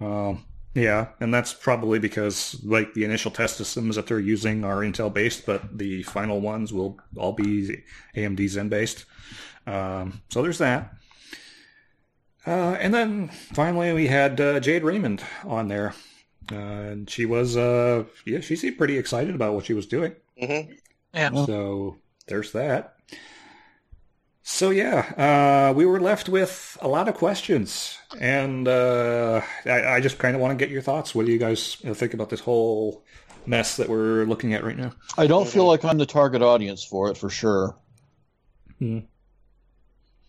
Um, yeah, and that's probably because like the initial test systems that they're using are Intel based, but the final ones will all be AMD Zen based. Um, so there's that. Uh, and then finally we had uh, Jade Raymond on there. Uh, and she was, uh, yeah, she seemed pretty excited about what she was doing. hmm Yeah. So there's that. So yeah, uh, we were left with a lot of questions, and uh, I, I just kind of want to get your thoughts. What do you guys think about this whole mess that we're looking at right now? I don't feel like I'm the target audience for it for sure. Hmm.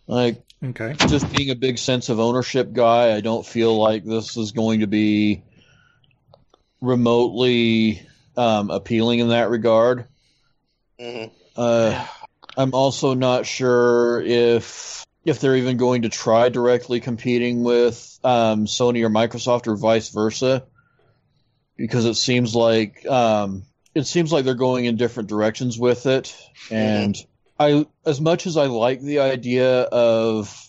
Like Okay. just being a big sense of ownership guy, I don't feel like this is going to be remotely um, appealing in that regard. hmm Uh, I'm also not sure if if they're even going to try directly competing with um, Sony or Microsoft or vice versa, because it seems like um, it seems like they're going in different directions with it. And I, as much as I like the idea of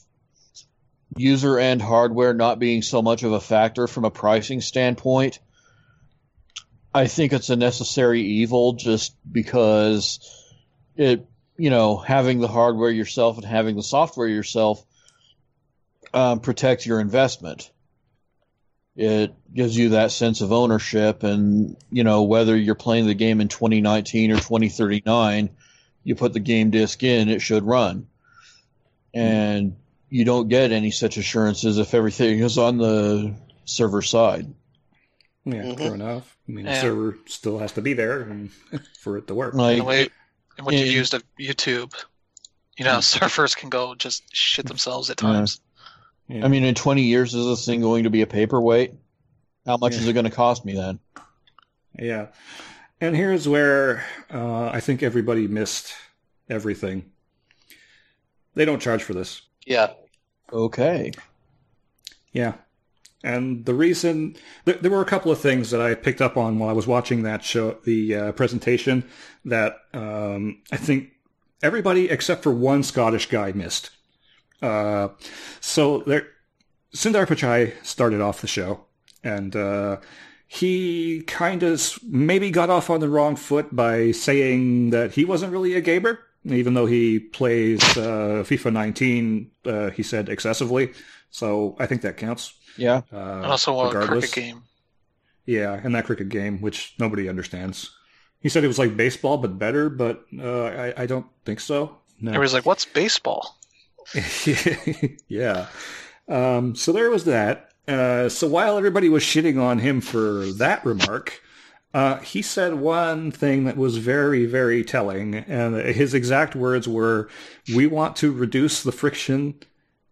user and hardware not being so much of a factor from a pricing standpoint, I think it's a necessary evil just because it you know having the hardware yourself and having the software yourself um, protects your investment. It gives you that sense of ownership and you know whether you're playing the game in 2019 or 2039 you put the game disc in it should run and you don't get any such assurances if everything is on the server side Yeah, Mhm. fair enough. I mean, the server still has to be there [LAUGHS] for it to work. like the way in which you in- used of YouTube, you know, surfers can go just shit themselves at Yeah. times. Yeah. I mean, in 20 years, is this thing going to be a paperweight? How much Yeah. is it going to cost me then? Yeah. And here's where uh, I think everybody missed everything. They don't charge for this. Yeah. Okay. Yeah. And the reason there, there were a couple of things that I picked up on while I was watching that show, the uh, presentation, that um, I think everybody except for one Scottish guy missed. Uh, so there, Sundar Pichai started off the show, and uh, he kind of maybe got off on the wrong foot by saying that he wasn't really a gamer, even though he plays uh, FIFA 19. Uh, he said excessively, so I think that counts. Yeah. Uh, And also a regardless. cricket game. Yeah, and that cricket game, which nobody understands. He said it was like baseball, but better, but uh, I, I don't think so. No. Everybody's like, "What's baseball?" [LAUGHS] yeah. Um, so there was that. Uh, so while everybody was shitting on him for that remark, uh, he said one thing that was very, very telling. And his exact words were, we want to reduce the friction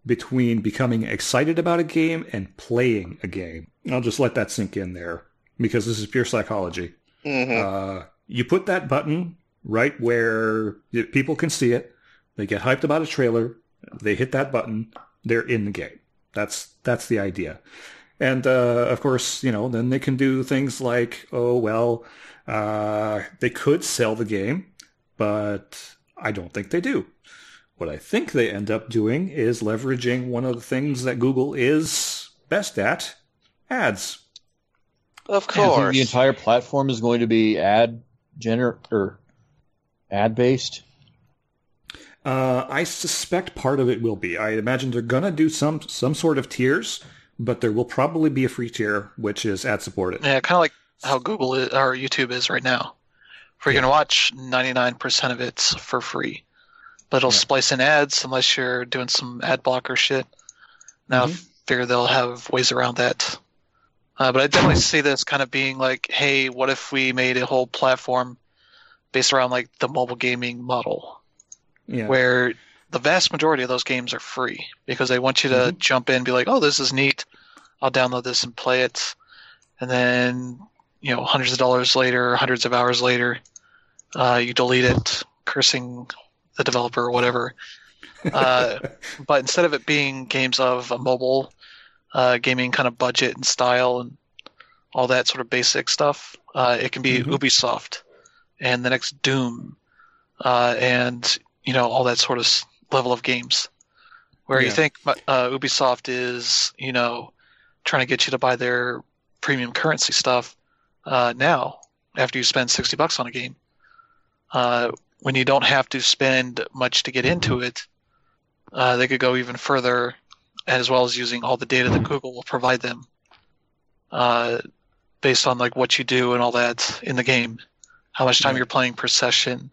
between becoming excited about a game and playing a game. I'll just let that sink in there because this is pure psychology. hmm Uh, you put that button right where people can see it. They get hyped about a trailer. They hit that button. They're in the game. That's that's the idea. And uh, of course, you know, then they can do things like, oh well, uh, they could sell the game, but I don't think they do. What I think they end up doing is leveraging one of the things that Google is best at, ads. Of I think course. the entire platform is going to be ad gener or ad based. Uh, I suspect part of it will be. I imagine they're gonna do some some sort of tiers, but there will probably be a free tier which is ad supported. Yeah, kind of like how Google is, or YouTube is right now. Where you can watch 99% of it for free, but it'll Yeah. splice in ads unless you're doing some ad blocker shit. Now, I Mhm. figure they'll have ways around that. Uh, but I definitely see this kind of being like, hey, what if we made a whole platform based around like the mobile gaming model, Yeah, where the vast majority of those games are free because they want you to jump in and be like, oh, this is neat. I'll download this and play it. And then, you know, hundreds of dollars later, hundreds of hours later, uh, you delete it, cursing the developer or whatever. [LAUGHS] Uh, but instead of it being games of a mobile uh, gaming kind of budget and style and all that sort of basic stuff, uh, it can be Mhm. Ubisoft and the next Doom uh, and you know all that sort of level of games. Where you think uh, Ubisoft is you know trying to get you to buy their premium currency stuff uh, now after you spend 60 bucks on a game. Uh, when you don't have to spend much to get into it uh, they could go even further as well as using all the data that Google will provide them, uh, based on like what you do and all that in the game, how much time Yeah. you're playing per session,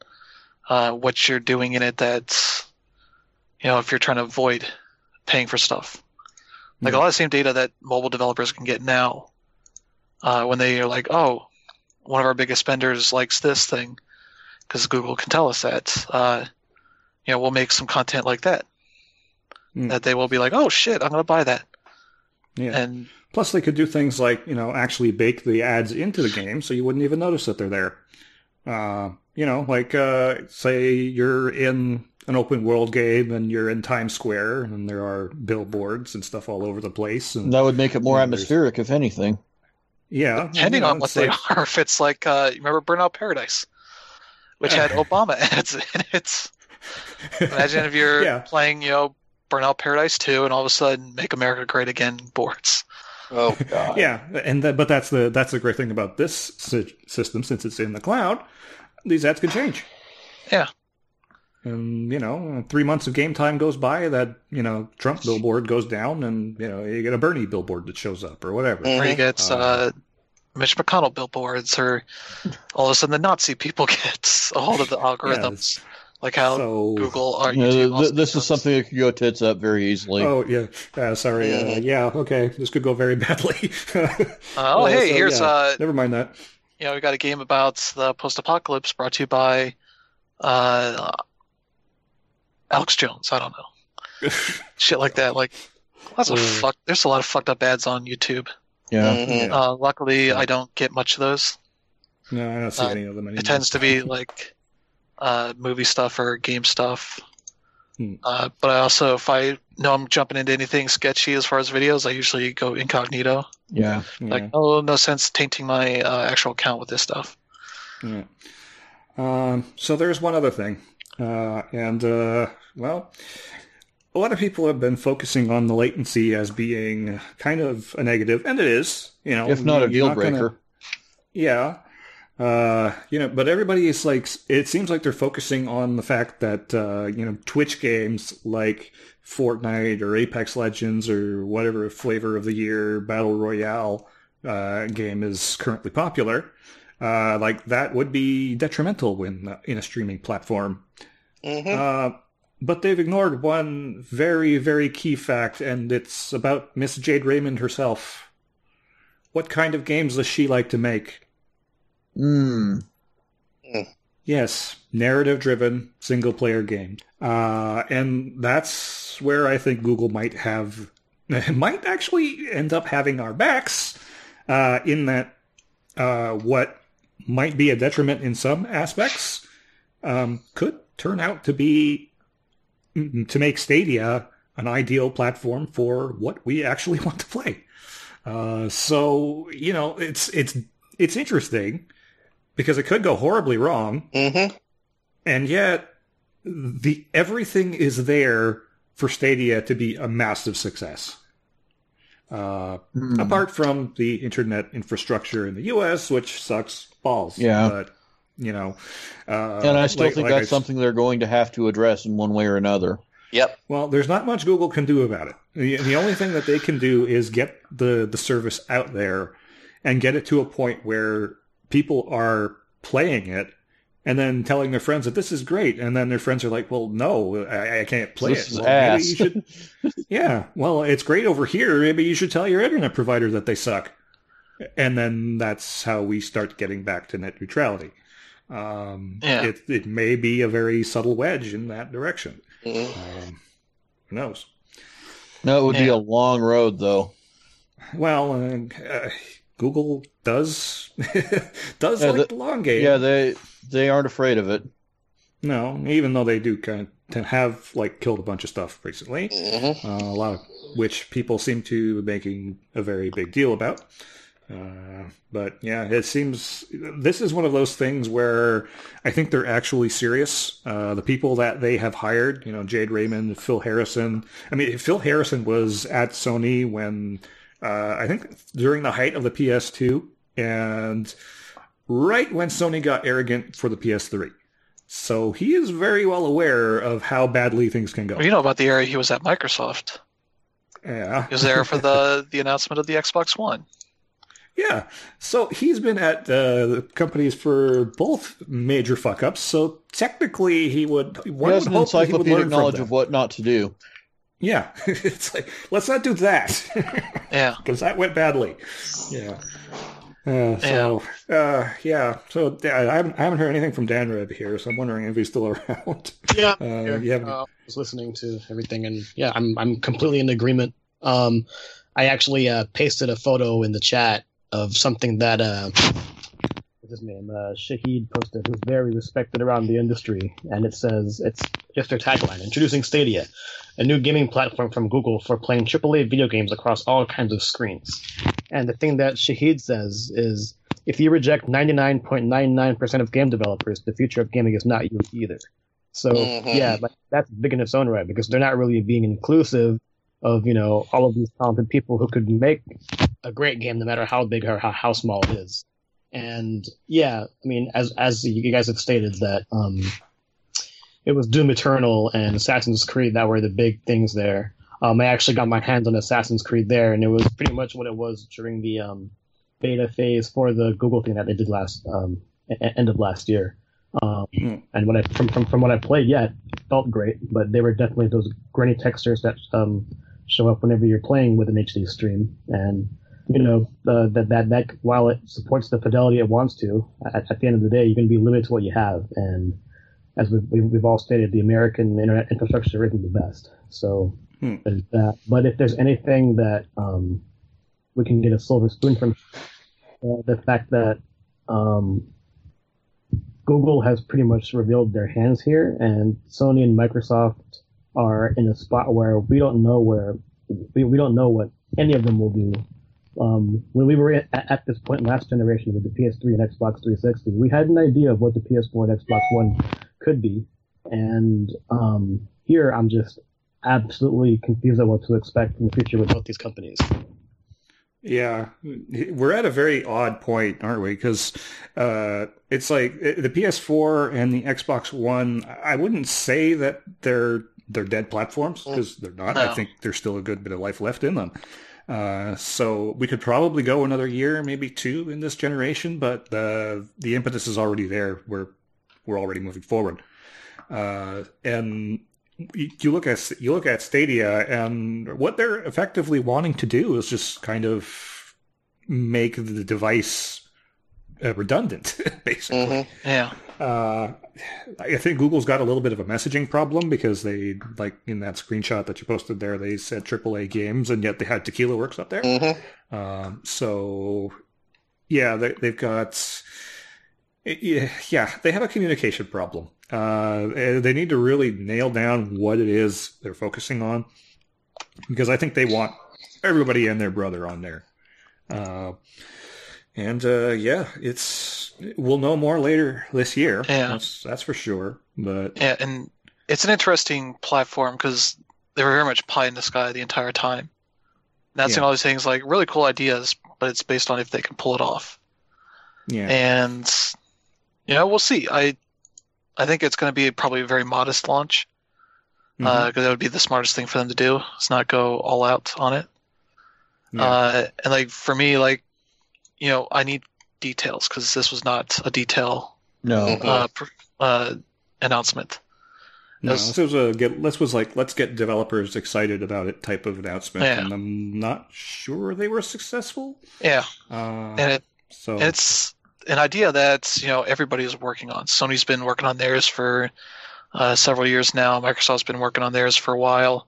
uh, what you're doing in it. That's you know if you're trying to avoid paying for stuff, like a Yeah. lot of the same data that mobile developers can get now, uh, when they are like, oh, one of our biggest spenders likes this thing, because Google can tell us that. Uh, you know, we'll make some content like that. Mm. That they will be like, oh shit, I'm gonna buy that, Yeah. and Plus, they could do things like you know actually bake the ads into the game, so you wouldn't even notice that they're there. Uh, you know, like uh, say you're in an open world game and you're in Times Square, and there are billboards and stuff all over the place, and That would make it more atmospheric, if anything. yeah, depending you know, on what they like- are, if it's like, uh, you remember Burnout Paradise, which had [LAUGHS] Obama ads in it. Imagine if you're Yeah. playing, you know, Burnout Paradise 2, and all of a sudden, Make America Great Again boards. Oh god. Yeah, and that, but that's the that's the great thing about this sy- system since it's in the cloud. These ads can change. Yeah. And you know, three months of game time goes by, that you know Trump billboard goes down, and you know you get a Bernie billboard that shows up or whatever. Mm. Or you get Uh, uh, Mitch McConnell billboards, or all of a sudden the Nazi people [LAUGHS] get a hold of the algorithms, like how so, Google or You know, YouTube. th- this is something that could go tits up very easily. Oh yeah, uh, sorry. Uh, Mhm. yeah, okay. This could go very [LAUGHS] badly. Uh, oh, Uh, hey, so, here's yeah, uh, Never mind that. You know, we got a game about the post-apocalypse brought to you by uh, Alex Jones. I don't know, [LAUGHS] shit like that. Like, lots of Uh. fuck. There's a lot of fucked up ads on YouTube. yeah. Mhm. Yeah. Uh, luckily, I don't get much of those. No, I don't see uh, any of them anymore. It tends to be like uh, movie stuff or game stuff. Hmm. Uh, but I also, if I know I'm jumping into anything sketchy as far as videos, I usually go incognito. Yeah. Yeah. Like, oh, no sense tainting my uh, actual account with this stuff. Yeah. Um, so there's one other thing, uh, and uh, well, a lot of people have been focusing on the latency as being kind of a negative, and it is. You know, If not a you're deal gonna- breaker. yeah. Uh, you know, but everybody is like, it seems like they're focusing on the fact that, uh, you know, Twitch games like Fortnite or Apex Legends or whatever flavor of the year Battle Royale, uh, game is currently popular. Uh, like that would be detrimental when in a streaming platform. Mhm. Uh, but they've ignored one very, very key fact, and it's about Miss Jade Raymond herself. What kind of games does she like to make? Mm. Yes, narrative-driven single-player games, uh, and that's where I think Google might have [LAUGHS] might actually end up having our backs. Uh, in that, uh, what might be a detriment in some aspects um, could turn out to be mm, to make Stadia an ideal platform for what we actually [LAUGHS] want to play. Uh, so you know, it's it's it's interesting because it could go horribly wrong, Mhm. and yet the everything is there for Stadia to be a massive success. Uh, Mm. apart from the internet infrastructure in the U.S., which sucks balls. Yeah. but you know, uh, And I still like- think like I that's something they're going to have to address in one way or another. Yep. Well, there's not much Google can do about it. The, the only thing that they can do is get the, the service out there and get it to a point where people are playing it and then telling their friends that this is great. And then their friends are like, well, no, I, I can't play This it. is Well, maybe you should, [LAUGHS] yeah, well, it's great over here. Maybe you should tell your internet provider that they suck. And then that's how we start getting back to net neutrality. Um, Yeah. it, it may be a very subtle wedge in that direction. Mhm. Um, who knows? No, it would be a long road, though. Well, uh, uh, Google does [LAUGHS] does Yeah, like the- the long game. Yeah, they they aren't afraid of it. no, even though they do kind of have like killed a bunch of stuff recently, Mhm. uh, a lot of which people seem to be making a very big deal about. Uh, but yeah, it seems this is one of those things where I think they're actually serious. Uh, the people that they have hired, you know, Jade Raymond, Phil Harrison. I mean, Phil Harrison was at Sony when uh, I think during the height of the PS2 and right when Sony got arrogant for the PS3. So he is very well aware of how badly things can go. Well, you know about the area he was at Microsoft. Yeah. He was there for the the announcement of the Xbox One. Yeah. So he's been at uh, the companies for both major fuck ups. So technically, he would. He One has would an hope that he would learn encyclopedic knowledge of what not to do. Yeah. [LAUGHS] it's like let's not do that Yeah, [LAUGHS] because that went badly. Yeah. Uh, so uh, yeah. So yeah, I haven't, I haven't heard anything from Dan Reb here, so I'm wondering if he's still [LAUGHS] around. Yeah, Uh, yeah. you haven't- Uh, I was listening to everything, and yeah, I'm I'm completely in agreement. Um, I actually uh, pasted a photo in the chat of something that uh, what's his name? Uh, Shahid posted, who's very respected around the industry, and it says it's just their tagline: "Introducing Stadia, a new gaming platform from Google for playing AAA video games across all kinds of screens." And the thing that Shahid says is, if you reject 99.99% of game developers, the future of gaming is not you either. So Mhm. yeah, like that's big in its own right because they're not really being inclusive of you know all of these talented people who could make a great game no matter how big or how, how small it is. And yeah, I mean, as as you guys have stated that um, it was Doom Eternal and Assassin's Creed that were the big things there. Um, I actually got my hands on Assassin's Creed there, and it was pretty much what it was during the um, beta phase for the Google thing that they did last um, end of last year. Um, Hmm. And when I from, from from what I played, yeah, it felt great, but they were definitely those grainy textures that um, show up whenever you're playing with an HD stream, and you know uh, that that that while it supports the fidelity it wants to, at, at the end of the day, you're going to be limited to what you have, and as we've, we've we've all stated, the American internet infrastructure isn't the best. So Hmm. there's that. But if there's anything that um, we can get a silver spoon from, uh, the fact that um, Google has pretty much revealed their hands here, and Sony and Microsoft are in a spot where we don't know where we, we don't know what any of them will do. Um, when we were at, at this point last generation with the PS3 and Xbox 360, we had an idea of what the PS4 and Xbox One could be, and um, here I'm just absolutely confused on what to expect in the future with both these companies. Yeah, we're at a very odd point, aren't we? Because uh, it's like the PS4 and the Xbox One. I wouldn't say that they're they're dead platforms because they're not. I think there's still a good bit of life left in them. Uh, so we could probably go another year, maybe two, in this generation. But the the impetus is already there. We're we're already moving forward. Uh, and you you look at you look at Stadia, and what they're effectively wanting to do is just kind of make the device uh, redundant, [LAUGHS] basically. Mhm. yeah, Uh, I think Google's got a little bit of a messaging problem because they, like in that screenshot that you posted there, they said AAA games, and yet they had Tequila Works up there. Mhm. Um, so, yeah, they, they've got, yeah, yeah, they have a communication problem. Uh, they need to really nail down what it is they're focusing on, because I think they want everybody and their brother on there. Uh, and uh, yeah, it's we'll know more later this year. Yeah. that's that's for sure. But yeah, and it's an interesting platform because they were very much pie in the sky the entire time. That's Yeah. all these things like really cool ideas, but it's based on if they can pull it off. yeah, And you know, we'll see. I I think it's going to be probably a very modest launch because that would be the smartest thing for them to do. Is not go all out on it. Yeah. Uh, and like for me, like you know, I need details because this was not a detail No. Mhm. uh, pr- uh, announcement. No, As- this was a get. This was like let's get developers excited about it type of announcement, Yeah. and I'm not sure they were successful. Yeah, Uh, and it, so it's an idea that you know everybody is working on. Sony's been working on theirs for uh, several years now. Microsoft's been working on theirs for a while.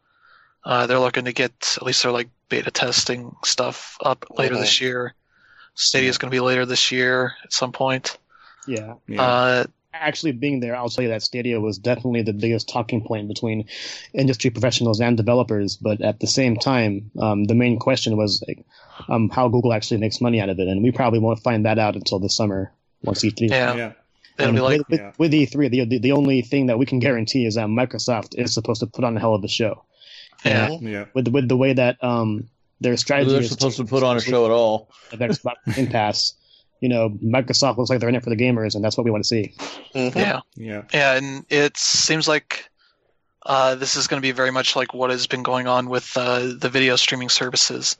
Uh, they're looking to get at least their like beta testing stuff up later Mhm. this year. Stadia is going to be later this year at some point. Yeah, yeah, Uh, actually being there, I'll tell you that Stadia was definitely the biggest talking point between industry professionals and developers. But at the same time, um, the main question was like, um, how Google actually makes money out of it, and we probably won't find that out until the summer once E3. yeah, yeah, And be like with, with, Yeah. with E3, the, the the only thing that we can guarantee is that Microsoft is supposed to put on a hell of a show. yeah, yeah, With with the way that um their strategy They're is supposed to put on a show at all. of Xbox Game Pass. You know, Microsoft looks like they're in it for the gamers, and that's what we want to see. Mhm. yeah. yeah, Yeah, and it seems like uh, this is going to be very much like what has been going on with uh, the video streaming services,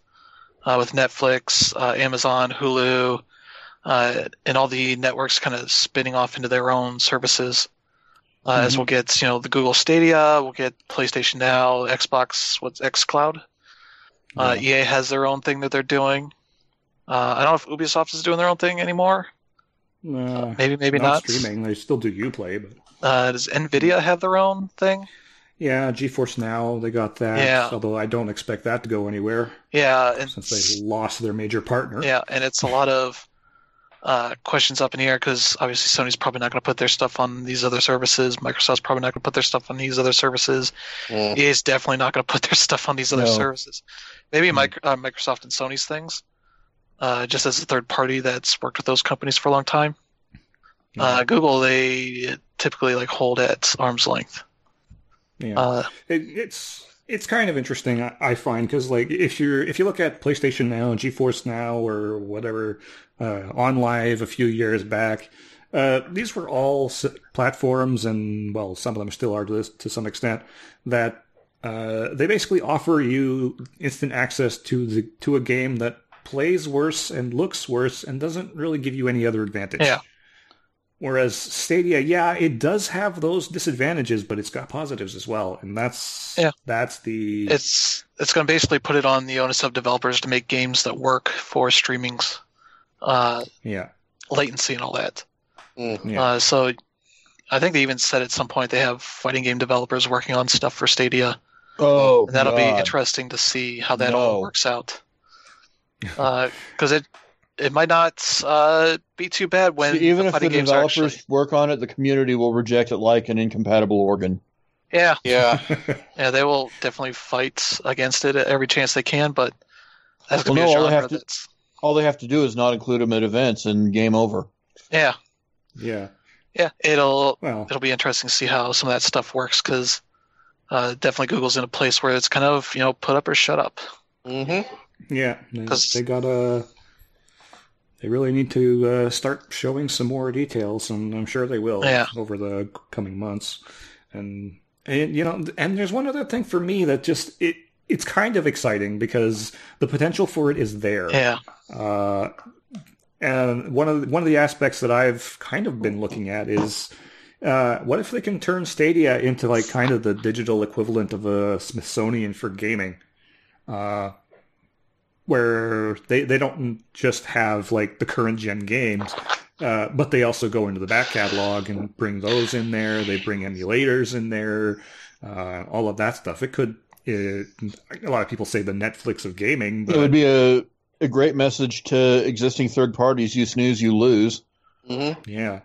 uh, with Netflix, uh, Amazon, Hulu, uh, and all the networks kind of spinning off into their own services. Uh, As Mhm. we'll get, you know, the Google Stadia, we'll get PlayStation Now, Xbox, what's XCloud. Uh, EA has their own thing that they're doing. Uh, I don't know if Ubisoft is doing their own thing anymore. Uh, Maybe, maybe not not. streaming. They still do UPlay, but Uh, does Nvidia have their own thing? yeah, GeForce Now they got that. Yeah. Although I don't expect that to go anywhere Yeah, since they lost their major partner. Yeah, and it's a lot of uh, questions up in the air because obviously Sony's probably not going to put their stuff on these other services. Microsoft's probably not going to put their stuff on these other services. Mm. EA's definitely not going to put their [LAUGHS] stuff on these other No. services. Maybe mic- uh, Microsoft and Sony's things, uh, just as a third party that's worked with those companies for a long time. Uh, Google, they typically like hold at arm's length. Yeah. Uh, It, it's it's kind of interesting, I, I find, because like if you're if you look at PlayStation Now, and GeForce Now, or whatever uh, OnLive a few years back, uh, these were all s- platforms, and well, some of them still are to this, to some extent. That uh, they basically offer you instant access to the to a game that plays worse and looks worse and doesn't really give you any other advantage. Yeah. Whereas Stadia, yeah, it does have those disadvantages, but it's got positives as well, and that's Yeah. that's the it's it's going to basically put it on the onus of developers to make games that work for streaming's uh, yeah latency and all that. yeah Uh, so I think they even said at some point they have fighting game developers working on stuff for Stadia. Oh, And that'll be interesting to see how that all works out. Because it it might not uh, be too bad when See, even the if the games developers actually. work on it, the community will reject it like an incompatible organ. Yeah, Yeah. [LAUGHS] yeah, they will definitely fight against it at every chance they can, but that's Well, gonna no, be a all they genre have to- All they have to do is not include them at events, and game over. yeah, yeah yeah. It'll well it'll be interesting to see how some of that stuff works because uh, definitely Google's in a place where it's kind of you know put up or shut up. hmm yeah. They, they gotta they really need to uh, start showing some more details and i'm sure they will Yeah. over the coming months. And and you know and there's one other thing for me that just it it's kind of exciting because the potential for it is there. Yeah, Uh, and one of the, one of the aspects that I've kind of been looking at is uh, what if they can turn Stadia into like kind of the digital equivalent of a Smithsonian for gaming, uh, where they they don't just have like the current gen games. Uh, but they also go into the back catalog and bring those in there. They bring emulators in there, uh, all of that stuff. It could. It, a lot of people say the Netflix of gaming, but It would be a, a great message to existing third parties you snooze, you lose. hmm Yeah,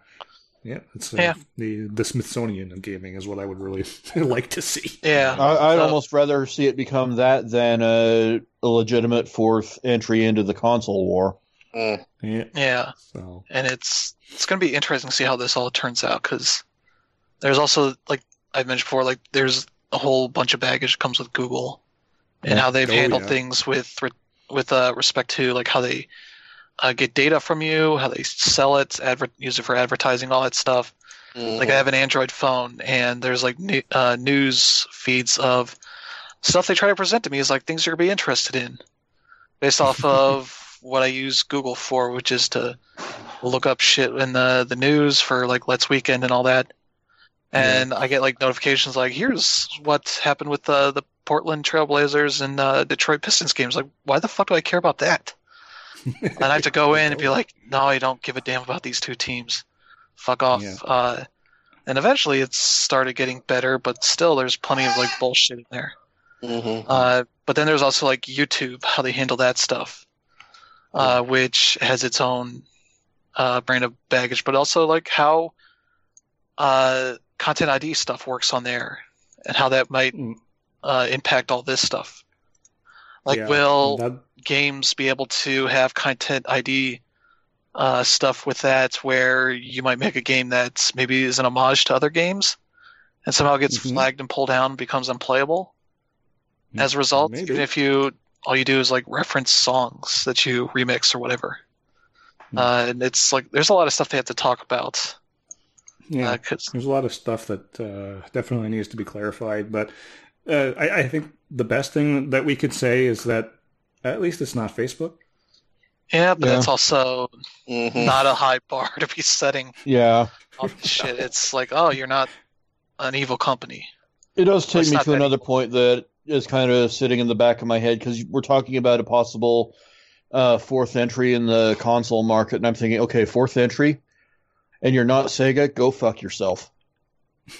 yeah. It's uh, Yeah. the the Smithsonian of gaming is what I would really [LAUGHS] like to see. yeah. I, I'd So- almost rather see it become that than a, a legitimate fourth entry into the console war. Mm. Yeah. Yeah, So and it's it's going to be interesting to see how this all turns out because there's also like I've mentioned before, like there's a whole bunch of baggage that comes with Google and Yeah. how they've Oh, handled yeah. things with re- with uh, respect to like how they uh, get data from you, how they sell it, adver- use it for advertising, all that stuff. Like I have an Android phone, and there's like new, uh, news feeds of stuff they try to present to me is like things you're gonna be interested in, based off [LAUGHS] of what I use Google for, which is to look up shit in the the news for like Let's Weekend and all that. And I get like notifications like, "Here's what happened with the the Portland Trailblazers and uh, Detroit Pistons games." Like, why the fuck do I care about that? [LAUGHS] and I have to go in and be like, "No, I don't give a damn about these two teams. Fuck off." Yeah. Uh, and eventually, it started getting better, but still, there's plenty of like bullshit in there. hmm Uh, but then there's also like YouTube, how they handle that stuff, uh, which has its own uh, brand of baggage, but also like how uh, content ID stuff works on there and how that might Mm. uh, impact all this stuff. Like, yeah, will that- games be able to have content ID uh, stuff with that where you might make a game that maybe is an homage to other games and somehow gets Mhm. flagged and pulled down and becomes unplayable? as a result, Maybe. even if you all you do is like reference songs that you remix or whatever. Hmm. Uh, and it's like there's a lot of stuff they have to talk about, Yeah, Uh there's a lot of stuff that uh, definitely needs to be clarified, but uh, I, I think the best thing that we could say is that at least it's not Facebook. yeah, but Yeah. that's also Mhm. not a high [LAUGHS] bar to be setting Yeah. on this shit. It's like, oh, you're not an evil company. It does take It's me to another evil. point that is kind of sitting in the back of my head because we're talking about a possible uh, fourth entry in the console market, and I'm thinking, okay, fourth entry, and you're not Sega, go fuck yourself. [LAUGHS]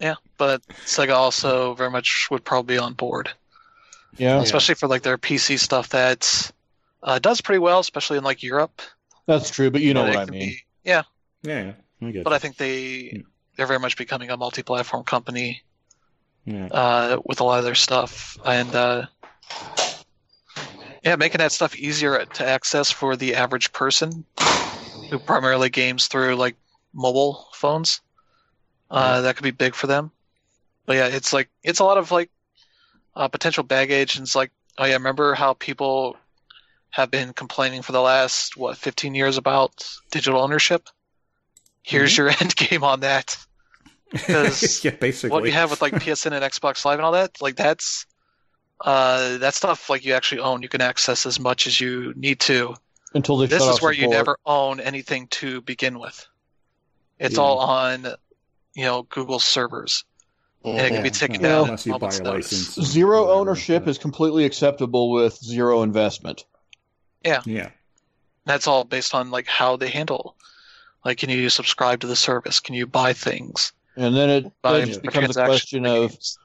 Yeah, but Sega also very much would probably be on board, Yeah, especially for like their PC stuff that uh, does pretty well, especially in like Europe. that's true, but you know But it what I mean. be- yeah, yeah, I but you. I think they they're very much becoming a multi-platform company yeah. uh, with a lot of their stuff, and uh, yeah, making that stuff easier to access for the average person who primarily games through like mobile phones. Uh, that could be big for them. But yeah, it's like it's a lot of like uh, potential baggage, and it's like, oh yeah, remember how people have been complaining for the last what 15 years about digital ownership? Here's your [LAUGHS] end game on that. [LAUGHS] 'Cause yeah, basically. what you have with like PSN and Xbox Live and all that, like that's uh that stuff like you actually own. You can access as much as you need to. Until This is where you never own anything to begin with. It's Yeah. all on you know Google servers, and it can be taken Yeah, down unless you buy a license. Zero ownership but- is completely acceptable with zero investment. Yeah. Yeah. that's all based on like how they handle. Like, can you subscribe to the service? Can you buy things? And then it Buy then just becomes a transaction question of games.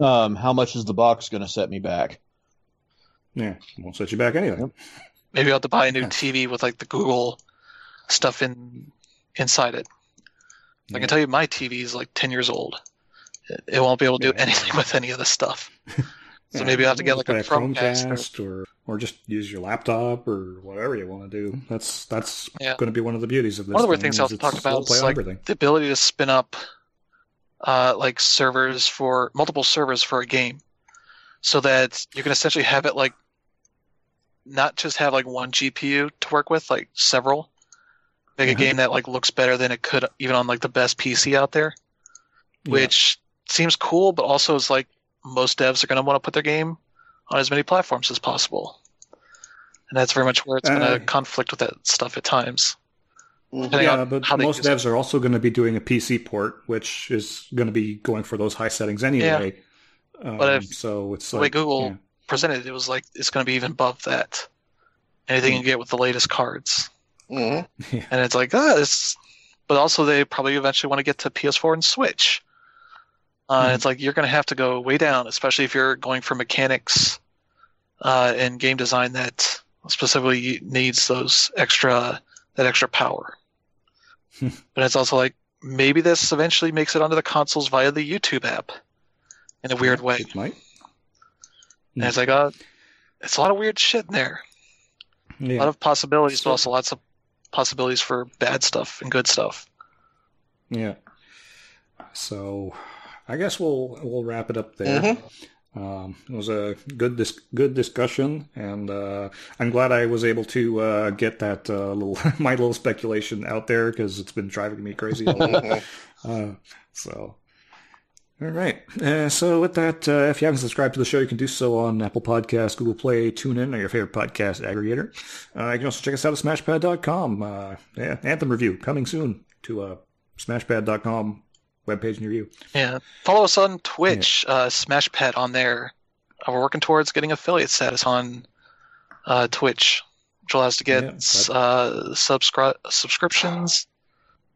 um, how much is the box going to set me back? Yeah. Won't set you back anyway. maybe I'll have to buy a new Yeah. TV with like the Google stuff in inside it. I can tell you my TV is like 10 years old. It, it won't be able to do Yeah. anything [LAUGHS] with any of this stuff. So Yeah, maybe I have to get like a buy Chromecast. or- Chromecast or or just use your laptop or whatever you want to do. That's that's Yeah. going to be one of the beauties of this. One of the weird things I also it's- talked about is, like, everything. the ability to spin up uh, like servers for multiple servers for a game so that you can essentially have it like not just have like one GPU to work with, like several. Make a Mhm. game that like looks better than it could even on like the best PC out there. Yeah. which seems cool, but also is like most devs are going to want to put their game on as many platforms as possible. And that's very much where it's going Uh, to conflict with that stuff at times. Yeah, but how most use it. devs are also going to be doing a PC port, which is going to be going for those high settings anyway. Um, But if- so it's the way Google yeah. presented it, it was like it's going to be even above that. Anything you get with the latest cards, Mhm. and it's like ah, it's. But also, they probably eventually want to get to PS4 and Switch. Uh, Mhm. It's like you're going to have to go way down, especially if you're going for mechanics uh, and game design that specifically needs those extra that extra power. [LAUGHS] but it's also like maybe this eventually makes it onto the consoles via the YouTube app in a weird way. It might. And it's like, uh, it's a lot of weird shit in there. A lot of possibilities, So- but also lots of possibilities for bad stuff and good stuff. Yeah. So, I guess we'll we'll wrap it up there. Mhm. Um, it was a good dis- good discussion, and uh, I'm glad I was able to uh, get that uh, little [LAUGHS] my little speculation out there because it's been driving me crazy. all. [LAUGHS] Uh, so, all right. Uh, so, with that, uh, if you haven't subscribed to the show, you can do so on Apple Podcasts, Google Play, TuneIn, or your favorite podcast aggregator. Uh, you can also check us out at SmashPad.com. Uh, yeah, Anthem review coming soon to uh, SmashPad.com webpage near you. Yeah. Follow us on Twitch, uh, SmashPad on there. Uh, we're working towards getting affiliate status on uh, Twitch, which allows us to get Yeah, uh, subscri- subscriptions,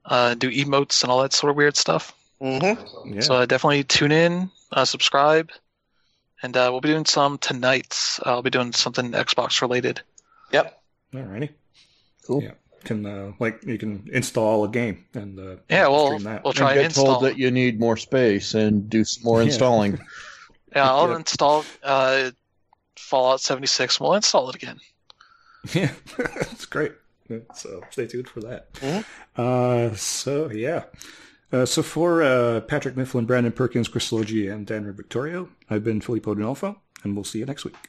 uh, do emotes, and all that sort of weird stuff. Mhm. Yeah. So uh, definitely tune in, uh, subscribe, and uh, we'll be doing some tonight. I'll be doing something Xbox related. Yep. Alrighty. Cool. Yeah. Can uh, like you can install a game and uh, Yeah, we'll that. we'll try and get install. told that you need more space and do some more [LAUGHS] Yeah. installing. Yeah, I'll Yeah. install uh, Fallout 76. We'll install it again. [LAUGHS] Yeah, [LAUGHS] it's great. So stay tuned for that. Mhm. Uh, so yeah. Uh, so for uh, Patrick Mifflin, Brandon Perkins, Chris Logie, and Dan Victorio, I've been Filippo D'Onofo, and we'll see you next week.